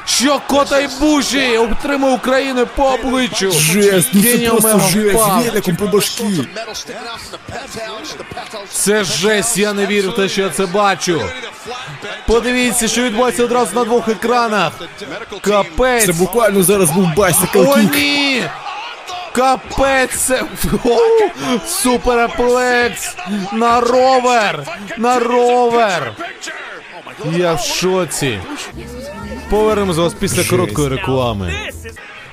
Що кота й буші обтримує Україну по обличчю! Жесть, ну це просто жесть, великом по башки. Це жесть, я не вірю в те, що я це бачу. Подивіться, що відбувається одразу на двох екранах. Капець! Це буквально зараз був байсикл О, ні! Капець! Супераплекс! На ровер! На ровер! Я в шоці. Повернемось вас після короткої реклами.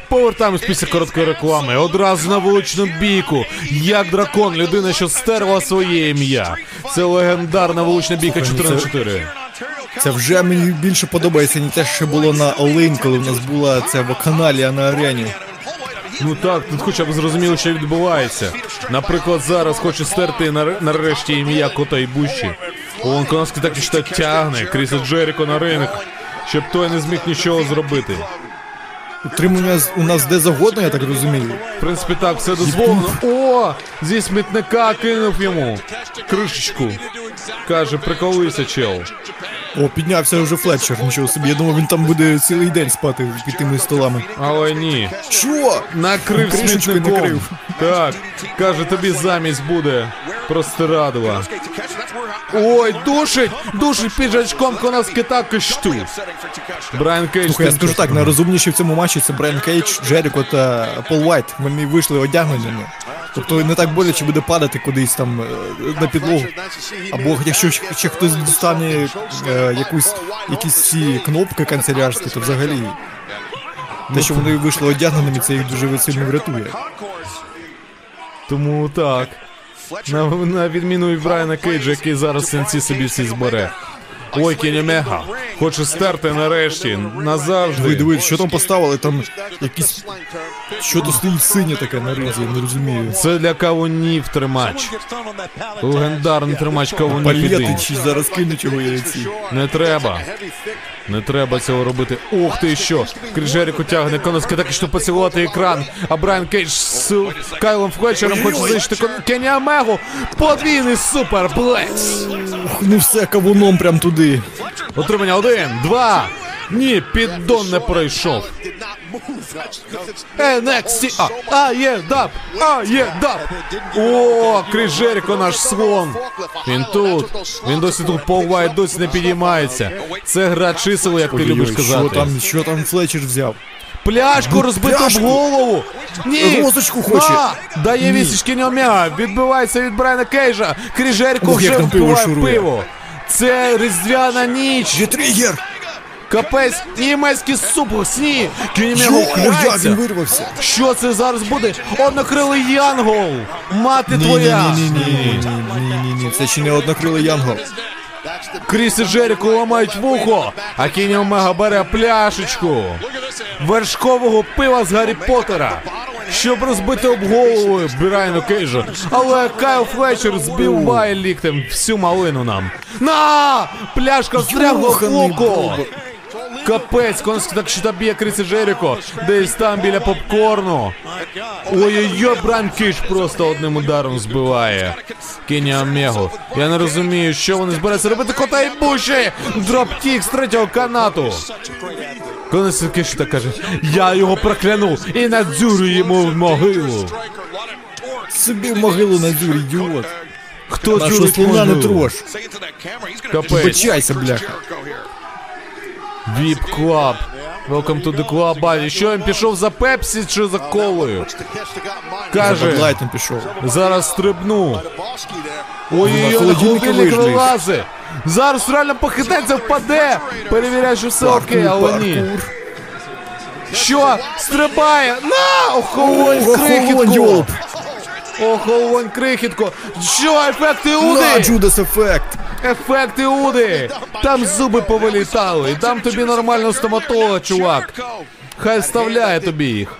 Повертаємось після короткої реклами. Одразу на вуличну бійку. Як дракон, людина, що стерла своє ім'я. Це легендарна вулична бійка 4 на 4 Це вже мені більше подобається, не те, що було на Олень, коли в нас була каналі, а на арені. Ну так, тут хоча б зрозуміло, що відбувається. Наприклад, зараз хоче стерти нар- нарешті ім'я кота і бущі. Вон Коновський так і що тягне Кріса Джеріко на ринг, щоб той не зміг нічого зробити. Утримання з- у нас де завгодно, я так розумію. В принципі, так, все дозволено. О! Зі смітника кинув йому кришечку. Каже, приколися, чел. О, піднявся вже Флетчер, нічого собі. Я думав, він там буде цілий день спати під тими столами. Але ні. Що? Накрив Кришечкою смітником. накрив. Так. Каже, тобі замість буде простирадова. Ой, душить! Душить піджачком Коноске Такешту. Брайан Кейдж. Слухай, я скажу так, найрозумніші в цьому матчі це Брайан Кейдж, Джеріко та Пол Вайт. Вони вийшли одягнені. Тобто не так боляче буде падати кудись там е, на підлогу. Або якщо ще- хтось дістане е, якусь, якісь ці кнопки канцелярські, то взагалі. Те, що вони вийшли одягненими, це їх дуже сильно врятує. Тому так. На, на відміну від Брайана Кейджа, який зараз сенці собі всі збере. Ой, Кені Мега. Хоче стерти нарешті. Ви Назавжди. дивись, що там поставили, там якісь. Що то стоїть синє таке на ризі, я не розумію. Це для кавунів тримач. Легендарний тримач кавунів Палєти чи зараз кинуть його яйці. Не треба. Не треба цього робити. Ух ти що! Крижеріку тягне Коноски так що поцілувати екран. А Брайан Кейдж з Кайлом Флетчером хоче знищити Кені Омегу. Подвійний суперплекс. Ух, Не все, кавуном прям туди. Отримання один, два. Ні, піддон не пройшов. NXT, а, а є даб, а є даб. О, Крижеріко наш слон. Він тут. Він досі тут повває, досі не підіймається. Це гра чисел, як ти любиш казати. Що там, що там Флетчер взяв? Пляшку розбиту в голову. Ні. Розочку хоче. На! Дає вісічки Ньомя. Відбивається від Брайана Кейжа. Крижеріко Ух, вже пиво пиво. Це різдвяна ніч. Є тригер! Капець, німецький суплекс, ні. Кінімего Йо, я, він вирвався. Що це зараз буде? Однокрилий Янгол. Мати твоя. Ні, ні, ні, ні, ні, ні, ні, ні, це ще не однокрилий янгол. Кріс і Джеріко ламають вухо, а Кіні Омега бере пляшечку вершкового пива з Гаррі Поттера, щоб розбити об голову Брайану Кейджу. Але Кайл Флетчер збиває ліктем всю малину нам. На! Пляшка встрягла в око! Капець, так що б'є Кріс Джеріко, десь там біля попкорну. Ой-ой-ой, Брайан Кейдж просто одним ударом збиває. Кені Омегу. Я не розумію, що вони збираються робити кота і буші! Дропкік з третього канату. Конець так каже, я його прокляну і надзюрю йому в могилу. Собі в могилу надюр, ідіот. Хто Нашого слона не трош. Капець. Вибачайся, бляха. VIP Club. Welcome to the club, buddy. Що він пішов за пепсі чи за колою? Каже, Bud Light ом пішов. зараз стрибну. Ой-ой-ой, на холодильник вилазить. Зараз реально похитається, впаде. Перевіряє, що все окей, але ні. Що? Стрибає! На! Охолонь крихітку! йолп! Охолонь крихітку! Що, ефекти На, Джудас ефект! Ефекти Уди! Там зуби повилітали. Дам тобі нормального стоматолога, чувак. Хай вставляє тобі їх.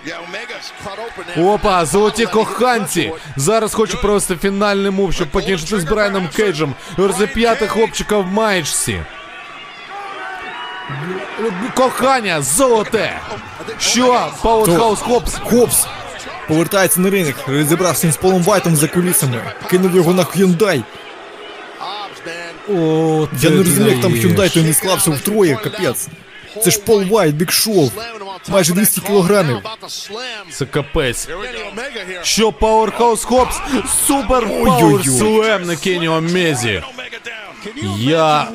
Опа, золоті коханці! Зараз хочу провести фінальний мув, щоб покінчити з Брайаном Кейджем розіп'яти хлопчика в маєчці. Кохання, золоте! Що? Паутхаус Хопс? Хопс! Повертається на ринок, розібрався з Полом Вайтом за кулісами, кинув його на Hyundai. Hobbs. О, Я не розумію, як там. Hyundai той не склався втроє, капець. Це ж Пол Вайт, Бік Шоу, майже of that 200 кілограмів. Slam Це капець. Що Пауерхаус Хопс? Супер Пауер Слем на Кені Омезі. Я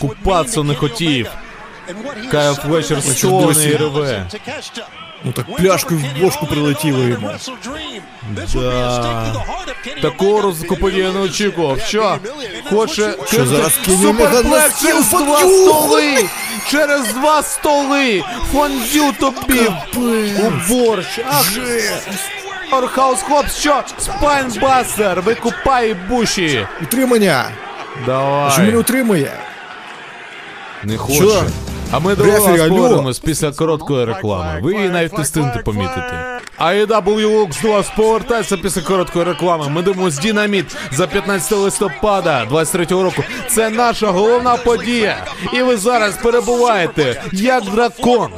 купатися не хотів. Кайф вечір стоне і реве. Ну так пляшкою в бошку прилетіло йому. Да. Такого розвитку я не очікував. Що? Хоче Що зараз на суперплекс через два столи! Через два столи! Фондю тобі у борщ! Ах! Орхаус Хопс, що? Спайнбастер! Викупай буші! Утримання! Що мене утримує? Не Що? А ми до вас повернемось після короткої реклами. Ви її навіть не встигнете помітити. AEW Lux 2 повертається після короткої реклами. Ми дивимось Дінаміт за 15 листопада 23-го року. Це наша головна подія. І ви зараз перебуваєте як дракон.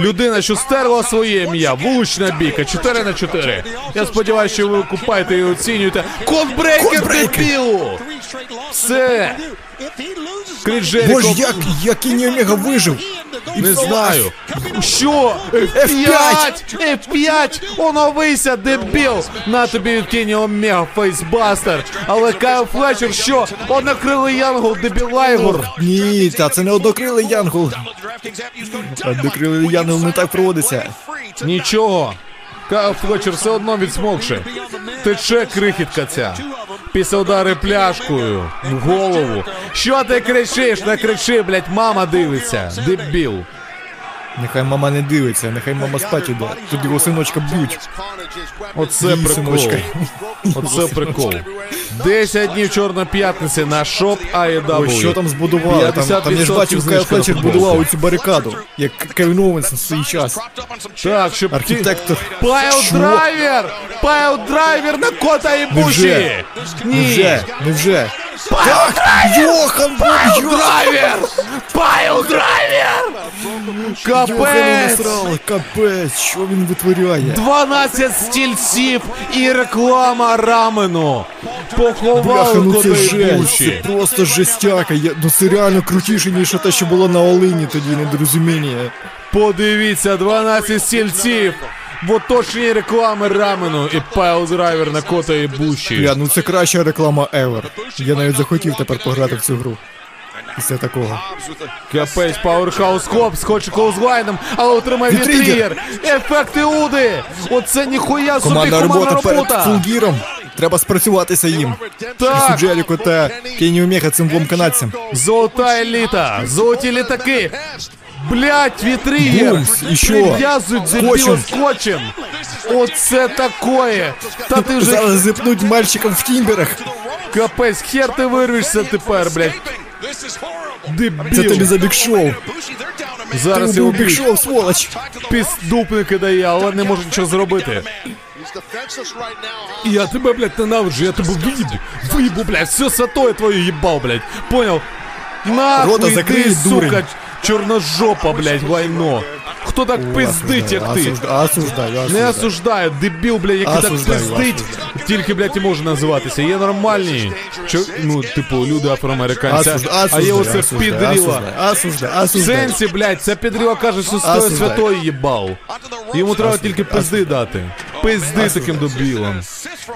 Людина, що стерла своє ім'я, вулична бійка, 4 на 4. Я сподіваюся, що ви купаєте і оцінюєте. Кодбрейкер Кодбрейкер! дебілу! Все! Кріс Джеріко Боже, як, як Кені Омега вижив? не знаю. Що? F5! F5! Оновися, дебіл! На тобі від Кені Омега фейсбастер. Але Кайл Флетчер що? Однокрилий Янгол, дебілайгор. Ні, та це не однокрилий Янгол. Однокрилий Янгол не так проводиться. Нічого. Кайл Флетчер все одно відсмокше. Тече крихітка ця. Після удари пляшкою в голову. Що ти кричиш? Не кричи, блять, мама дивиться. Дебіл. Нехай мама не дивиться, нехай мама спать іде. Тут його синочка б'ють. Оце Їй, прикол. синочка. Оце прикол. 10 днів Чорної п'ятниці на shop AEW. Ой, що там збудували? Там, там я ж 50% бачив, Кайл знижка на Флетчер будував цю барикаду, як Кевін Оуенс на свій час. Так, щоб. Архітектор. Пайл Що? драйвер! Пайл драйвер на Кота Ібуші! Невже? Невже? Невже? Йохан, драйвер! Пайл драйвер! Капець! капець, що він витворяє? 12 стільців і реклама рамену! Поховали Бляха, ну це жесть, це просто жестяка. Я, ну це реально крутіше, ніж те, що було на Олині тоді, недорозуміння. Подивіться, 12 стільців! В оточенні реклами рамену і пайл драйвер на Кота Ібуші. Бля, ну це краща реклама ever. Я навіть захотів тепер пограти в цю гру. Після такого. Капець, Пауерхаус Хоббс хоче клоузлайном, але отримає вітригер. Ефект туди. Оце ніхуя собі командна робота перед Фулгіром. Треба спрацюватися їм. Так, Джеріко та Кенні Омега цим двом канадцям. золота еліта, золоті літаки. Блять, вітригер. Бумс, і що? Прив'язують дебіла Скотчем. скотчем. Оце такое. Та ти вже Зараз зипнуть мальчикам в тімберах. капець, хер ти вирвешся тепер, блять. Це тобі Дебіл. за бікшоу. Ти Зараз його убив б'ють. бікшоу, сволоч. Піздупники дає, але не може нічого зробити. Я тебе, блядь, ненавиджу, я тебе виїбу, виїбу, блядь, все святое твое ебал, блядь, понял? Нахуй Рота ти, закрий, сука, дурень. чорножопа, блядь, лайно. Хто так пиздить, як ти? Осуждаю, Не осуждаю. осуждаю, дебіл, блядь, який так Осуждаю, пиздить, тільки, блядь, і може називатися. Є нормальні, чо, ну, типу, люди афроамериканці, Осуждаю, а є осуждаю, оце осуждаю, підріла. осуждаю, В осуждаю. сенсі, блядь, це підріла каже, що стоїть Осуждаю. святої їбал. Йому треба тільки пизди дати. Пизди таким добілом.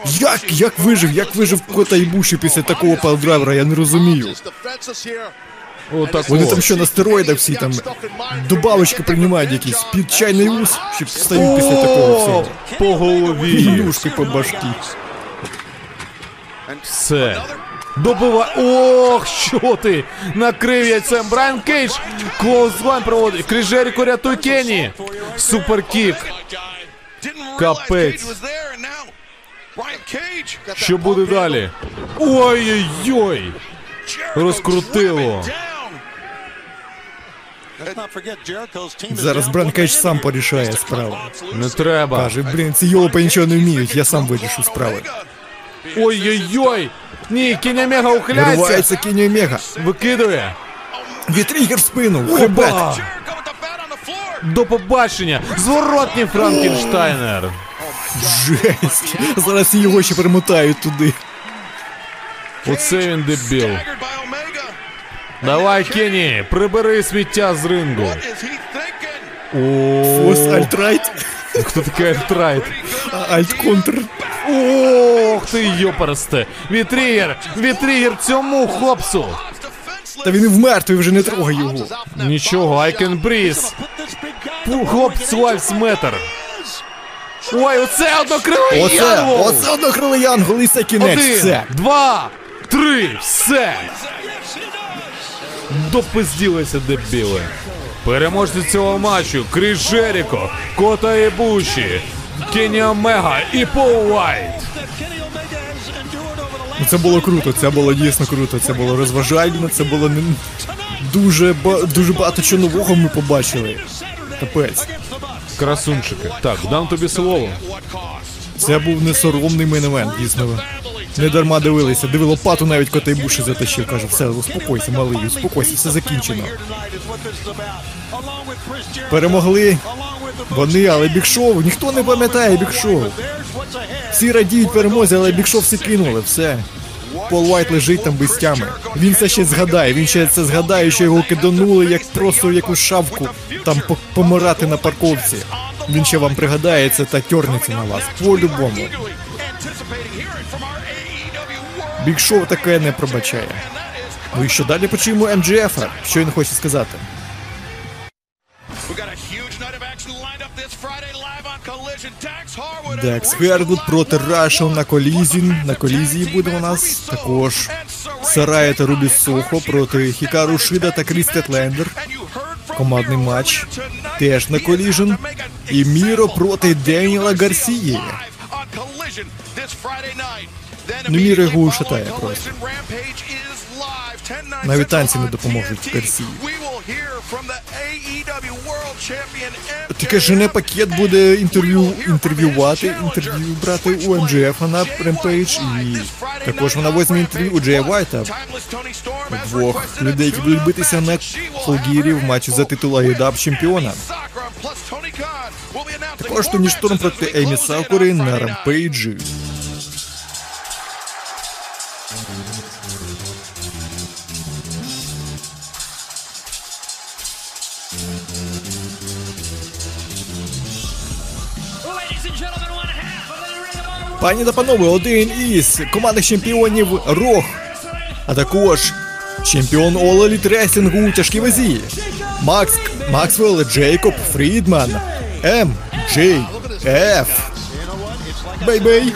Як, як вижив, як вижив Кота Ібуші після такого палдрайвера, я не розумію. Отак Вони там що на стероїдах всі там добавочки приймають якісь під чайний ус, щоб встають після такого всього. По голові. Індушки по башки. Все. Добива. Ох, що ти! Накрив яйцем Брайан Кейдж! Клоузлайн проводить. Кріс Джеріко рятуй Кенні! Суперкік. Капець. Що буде далі? Ой-ой-ой! Розкрутило. Зараз down Бран one Кейдж man. сам порішає справу. Не треба. Каже, блін, ці йолопи нічого не вміють, я сам вирішу справи. Ой-ой-ой! Ні, Кінь Омега ухиляється! Виривається Кінь Омега. Викидує! Вітрігер в спину, хребет. Опа! Jericho with the bat on the floor. До побачення! Зворотній Франкенштайнер! Жесть. Зараз його ще перемотають туди. Оце він дебіл. Давай, Кенні, прибери сміття з рингу. Фос альтрайт, хто такий Альтрайт? альт-контр. Ох ти йопарсте! Вітрігер! Вітрігер цьому хлопцу! Та він і вмер, вже не трогай його. Нічого, I can breathe. Хоббс lives matter. Ой, оце однокрилий Оце, янгол! оце однокрилий янгол і це кінець. Один, Все. два, три, все! Допизділися, дебіли. Переможці цього матчу Кріс Джеріко, Кота Ібуші, Кенні Омега і Пол Уайт. Ну це було круто, це було дійсно круто, це було розважально, це було не... дуже, ба... дуже багато чого нового ми побачили. Капець. Красунчики. Так, дам тобі слово. Це був несоромний мейн-евент, дійсно. Не дарма дивилися, диви лопату навіть Кота Ібуші затащив, каже, все, успокойся, малий, успокойся, все закінчено. Перемогли вони, але Біг Шоу, ніхто не пам'ятає Біг Шоу. Всі радіють перемозі, але Біг Шоу всі кинули, все. Пол Уайт лежить там без тями. Він це ще згадає, він ще це згадає, що його киданули як просто в якусь шавку там по- помирати на парковці. Він ще вам пригадає це та тьорнеться на вас. По-любому. AEW World Біг Шоу таке не пробачає. Ну і що далі почуємо МджФа? Що він хоче сказати? Декс Law проти Рашел на колізі. And На колізії буде у нас також Сарая та Рубі Сохо проти. Хікару Шида та Кріс Тетлендер. Командний матч теж на an І Міро проти Daniel Гарсії. Ну, immediately ушатає following просто. Collision, Rampage is live. 10-9 Навіть танці не допоможуть World Champion Так, Рене Пакет буде інтерв'ю інтерв'ювати, інтерв'ю брати у МджФ на Ремпейдж. І також вона возьме інтерв'ю у Джея Вайта. Двох людей, які будуть битися на Фолгірі в матчі за титул AEW чемпіона. Також Тоні Шторм проти Еймі Сакури на Ремпейджі. Пані та панове, один із командних чемпіонів ROH, а також чемпіон All Elite Wrestling у тяжкій вазі. Макс Максвелл Джейкоб Фрідман. М. Джей. Ф. Baby.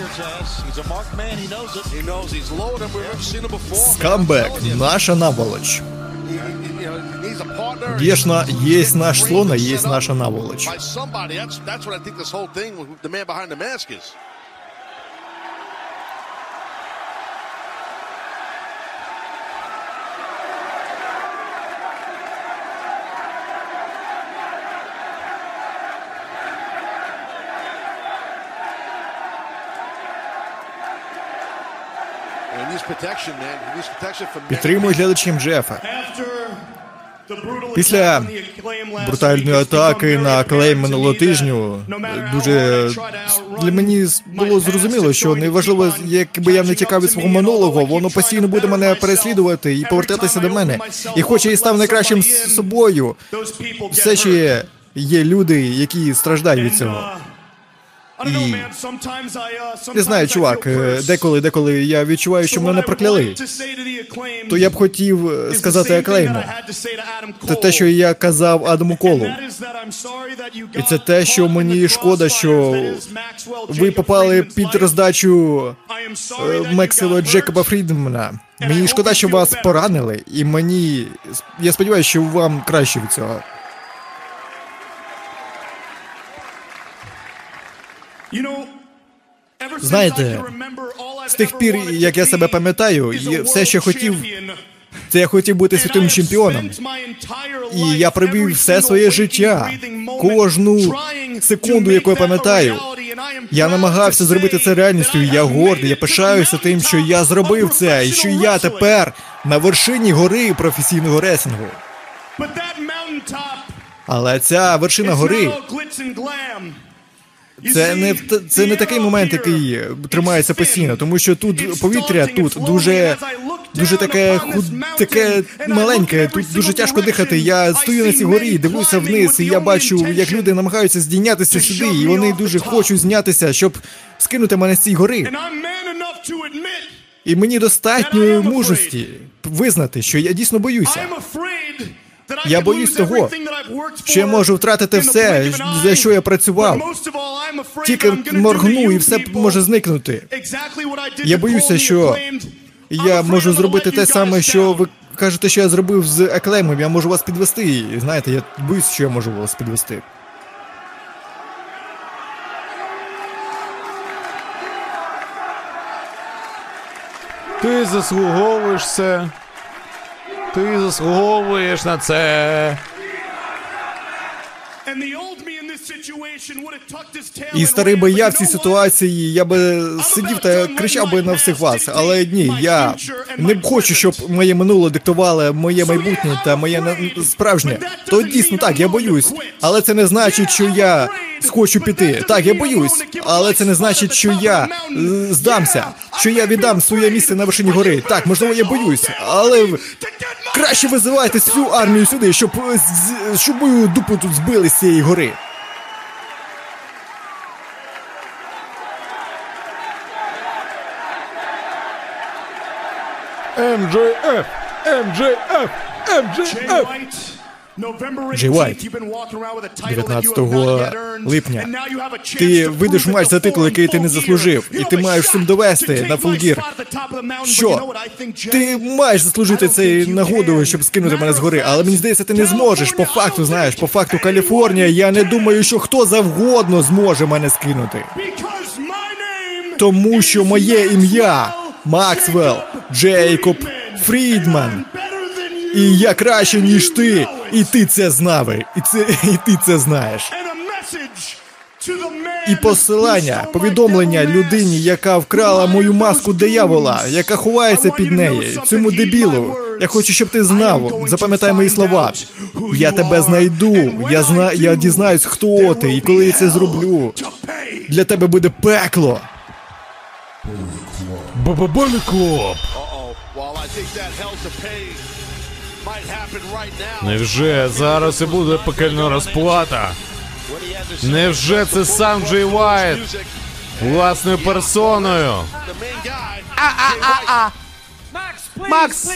He's a marked man. He knows it. He knows he's lower than we've ever seen him before. Скамбек. Наша наволоч. You know, he needs a partner. Є ж на є наш слон, а є наша наволоч. Підтримують глядачі МЖФа. Після брутальної атаки на клейм минулого тижню дуже для мені було зрозуміло, що неважливо, якби я не тікав від свого монологу, воно постійно буде мене переслідувати і повертатися до мене. І хоч я і став найкращим з собою, все ще є люди, які страждають від цього. І не знаю, чувак, е, деколи, деколи я відчуваю, що мене прокляли. То я б хотів е, сказати Аклейму. Це те, що я казав Адаму Колу. І це те, що мені шкода, що ви попали під роздачу е, Мексела Джекоба Фрідмана. Мені шкода, що вас поранили, і мені. Я сподіваюся, що вам краще від цього. Знаєте, з тих пір, як я себе пам'ятаю, я все, що хотів, це я хотів бути світовим чемпіоном. І я провів все своє життя, кожну секунду, яку я пам'ятаю. Я намагався зробити це реальністю. і Я гордий, я пишаюся тим, що я зробив це, і що я тепер на вершині гори професійного реслінгу. Але ця вершина гори це не це не такий момент, який тримається постійно, тому що тут повітря тут дуже дуже таке худ, таке маленьке. Тут дуже тяжко дихати. Я стою на цій горі, дивлюся вниз, і я бачу, як люди намагаються здійнятися сюди, і вони дуже хочуть знятися, щоб скинути мене з цієї гори. І мені достатньо мужності визнати, що я дійсно боюся. Я боюсь того, що я можу втратити все, за що я працював. Тільки моргну і все може зникнути. Я боюся, що я можу зробити те саме, що ви кажете, що я зробив з Еклемом. Я можу вас підвести. І знаєте, я боюсь, що я можу вас підвести. Ти заслуговуєш це. Ти заслуговуєш на це. І старий би я в цій ситуації, я би сидів та кричав би на всіх вас. Але ні, я не хочу, щоб моє минуле диктувало моє майбутнє та моє справжнє. То дійсно так, я боюсь. Але це не значить, що я схочу піти. Так, я боюсь, але це не значить, що я е, здамся, що я віддам своє місце на вершині гори. Так, можливо, я боюсь, але краще визивайте всю армію сюди, щоб е, щоб мою дупу тут збили з цієї гори. МJF! МJF! МJF! Джей Уайт, 19 липня. Ти вийдеш матч за титул, який ти не заслужив, і ти маєш всім довести на фулгір. Що? Ти маєш заслужити цей нагоду, щоб скинути мене з гори, але мені здається, ти не зможеш. По факту, знаєш, по факту Каліфорнія, я не думаю, що хто завгодно зможе мене скинути. Тому що моє ім'я Максвелл Джейкоб Фрідман. І я краще, ніж ти, і ти це знав. І це і ти це знаєш. І посилання, повідомлення людині, яка вкрала мою маску диявола, яка ховається під неї, цьому дебілу. Я хочу, щоб ти знав. Запам'ятай мої слова. Я тебе знайду. Я зна... я дізнаюсь, хто ти, і коли я це зроблю. Для тебе буде пекло. Бабабалі клоп! Невже зараз і буде пекельна розплата? Невже це сам Джей Вайт власною персоною? А-а-а-а! Макс,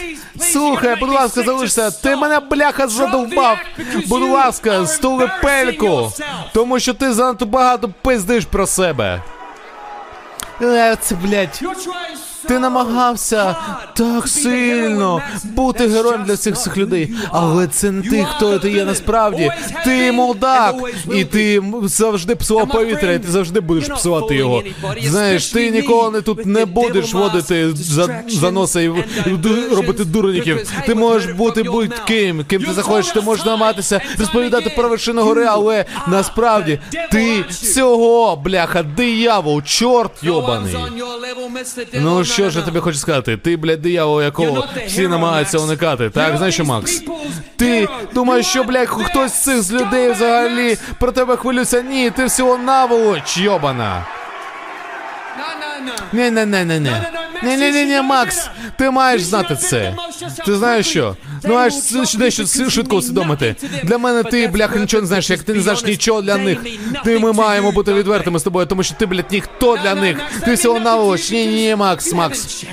слухай, будь ласка, залишся. Ти мене бляха задовбав. Будь ласка, стули пельку. Тому що ти занадто багато пиздиш про себе. Це, блядь. Ти намагався так сильно бути героєм для всіх цих людей, але це не ти, хто ти є насправді. Ти молдак, і ти завжди псував повітря, і ти завжди будеш псувати його. Знаєш, ти ніколи не тут не будеш водити за, за носа і і робити дурників. Ти можеш бути будь-ким, ким ти захочеш. Ти можеш намагатися розповідати про вершину гори, але насправді ти всього, бляха, диявол, чорт йобаний. Ну що ж я тобі хочу сказати? Ти, блядь, диявол, якого всі намагаються уникати. Так, знаєш що, Макс? Ти думаєш, що, блядь, хтось з цих з людей взагалі про тебе хвилюється? Ні, ти всього наволоч, йобана. Ні, не, не, не, не. Ні, ні, ні, ні, Макс, ти маєш знати це. Ти знаєш що? Ну маєш дещо швидко усвідомити. Для мене ти, бляха, нічого не знаєш, як ти не знаєш нічого для них. Ти ми маємо бути відвертими з тобою, тому що ти, блядь, ніхто для них. Ти всього наволоч. Ні, ні, ні, Макс, Макс.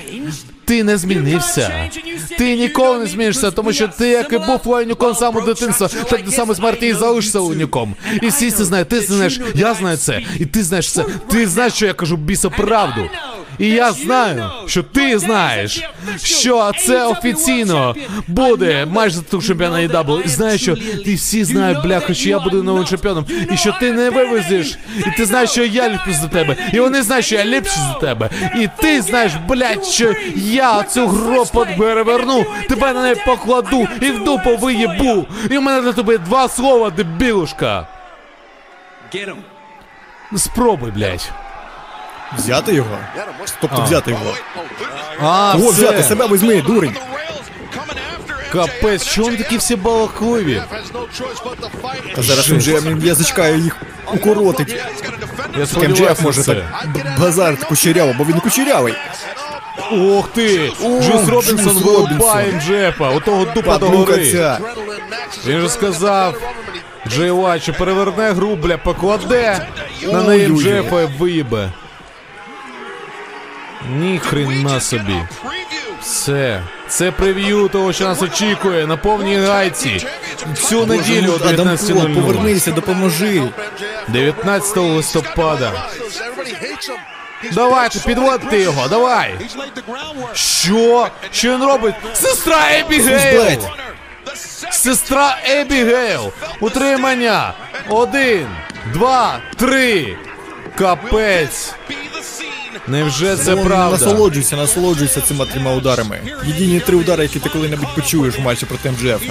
Ти не змінився. Ти ніколи не змінишся, тому що ти, як і був воєнюком з самого дитинства, так ти саме смерті і залишишся воєнюком. І всі це знають, ти знаєш, я знаю це, і ти знаєш це. Ти знаєш, що я кажу біса правду. І я знаю, що ти знаєш, що це офіційно буде матч за ту чемпіона AEW. І знаєш, що ти всі знають, бляха, що я буду новим чемпіоном, і що ти не вивезеш. І ти знаєш, що я ліпший за тебе. І вони знають, що я ліпший за тебе. І ти знаєш, блядь, що я цю гробу переверну, тебе на неї покладу і в дупу виєбу. І в мене для тебе два слова, дебілушка. Спробуй, блядь. Взяти його? Тобто взяти його. А, О, взяти все. себе візьми, дурень. Капець, що вони такі всі балакливі? Та зараз МЖФ язичкає їх укоротить. Я сподіваюся може так базар кучеряво, бо він кучерявий. Ох ти! Джус Робінсон вилупає Робінсон. Джефа, у того дупа Падлука догори. Він же сказав, Джей що переверне гру, бля, покладе на неї і виїбе. Ні хрена собі. Все. Це прев'ю того, що нас очікує на повній гайці. Цю неділю о 19.00. повернися, допоможи. 19 листопада. Давайте, підводьте його, давай! Що? Що він робить? Сестра Ебігейл! Сестра Ебігейл! Утримання! Один, два, три! Капець! Невже це Вон, правда? Насолоджуйся, насолоджуйся цими трьома ударами. Єдині три удари, які ти коли-небудь почуєш у матчі проти МЖФ.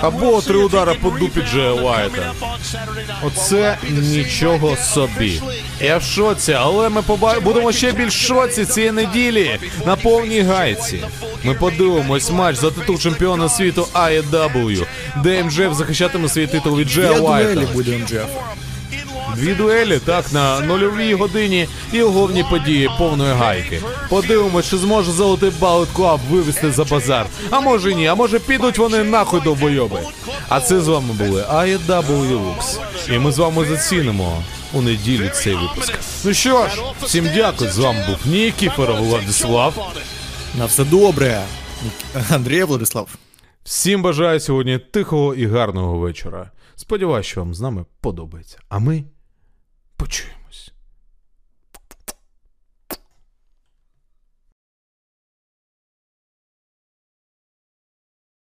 Або три удари по дупі Джея Уайта. Оце нічого собі. Я в шоці, але ми поба... будемо ще більш в шоці цієї неділі на повній гайці. Ми подивимось матч за титул чемпіона світу AEW, де МЖФ захищатиме свій титул від Джея Я Уайта. буде МЖФ. Дві дуелі, так, на нульовій годині і головні події повної гайки. Подивимось, чи зможе золотий Bullet Club вивезти за базар. А може ні, а може підуть вони нахуй довбойоби. А це з вами були AEW Lux. І ми з вами зацінимо у неділю цей випуск. Ну що ж, всім дякую. З вами був Нікіфоров Владислав. На все добре. Андрій Владислав. Всім бажаю сьогодні тихого і гарного вечора. Сподіваюсь, що вам з нами подобається. А ми почуємось.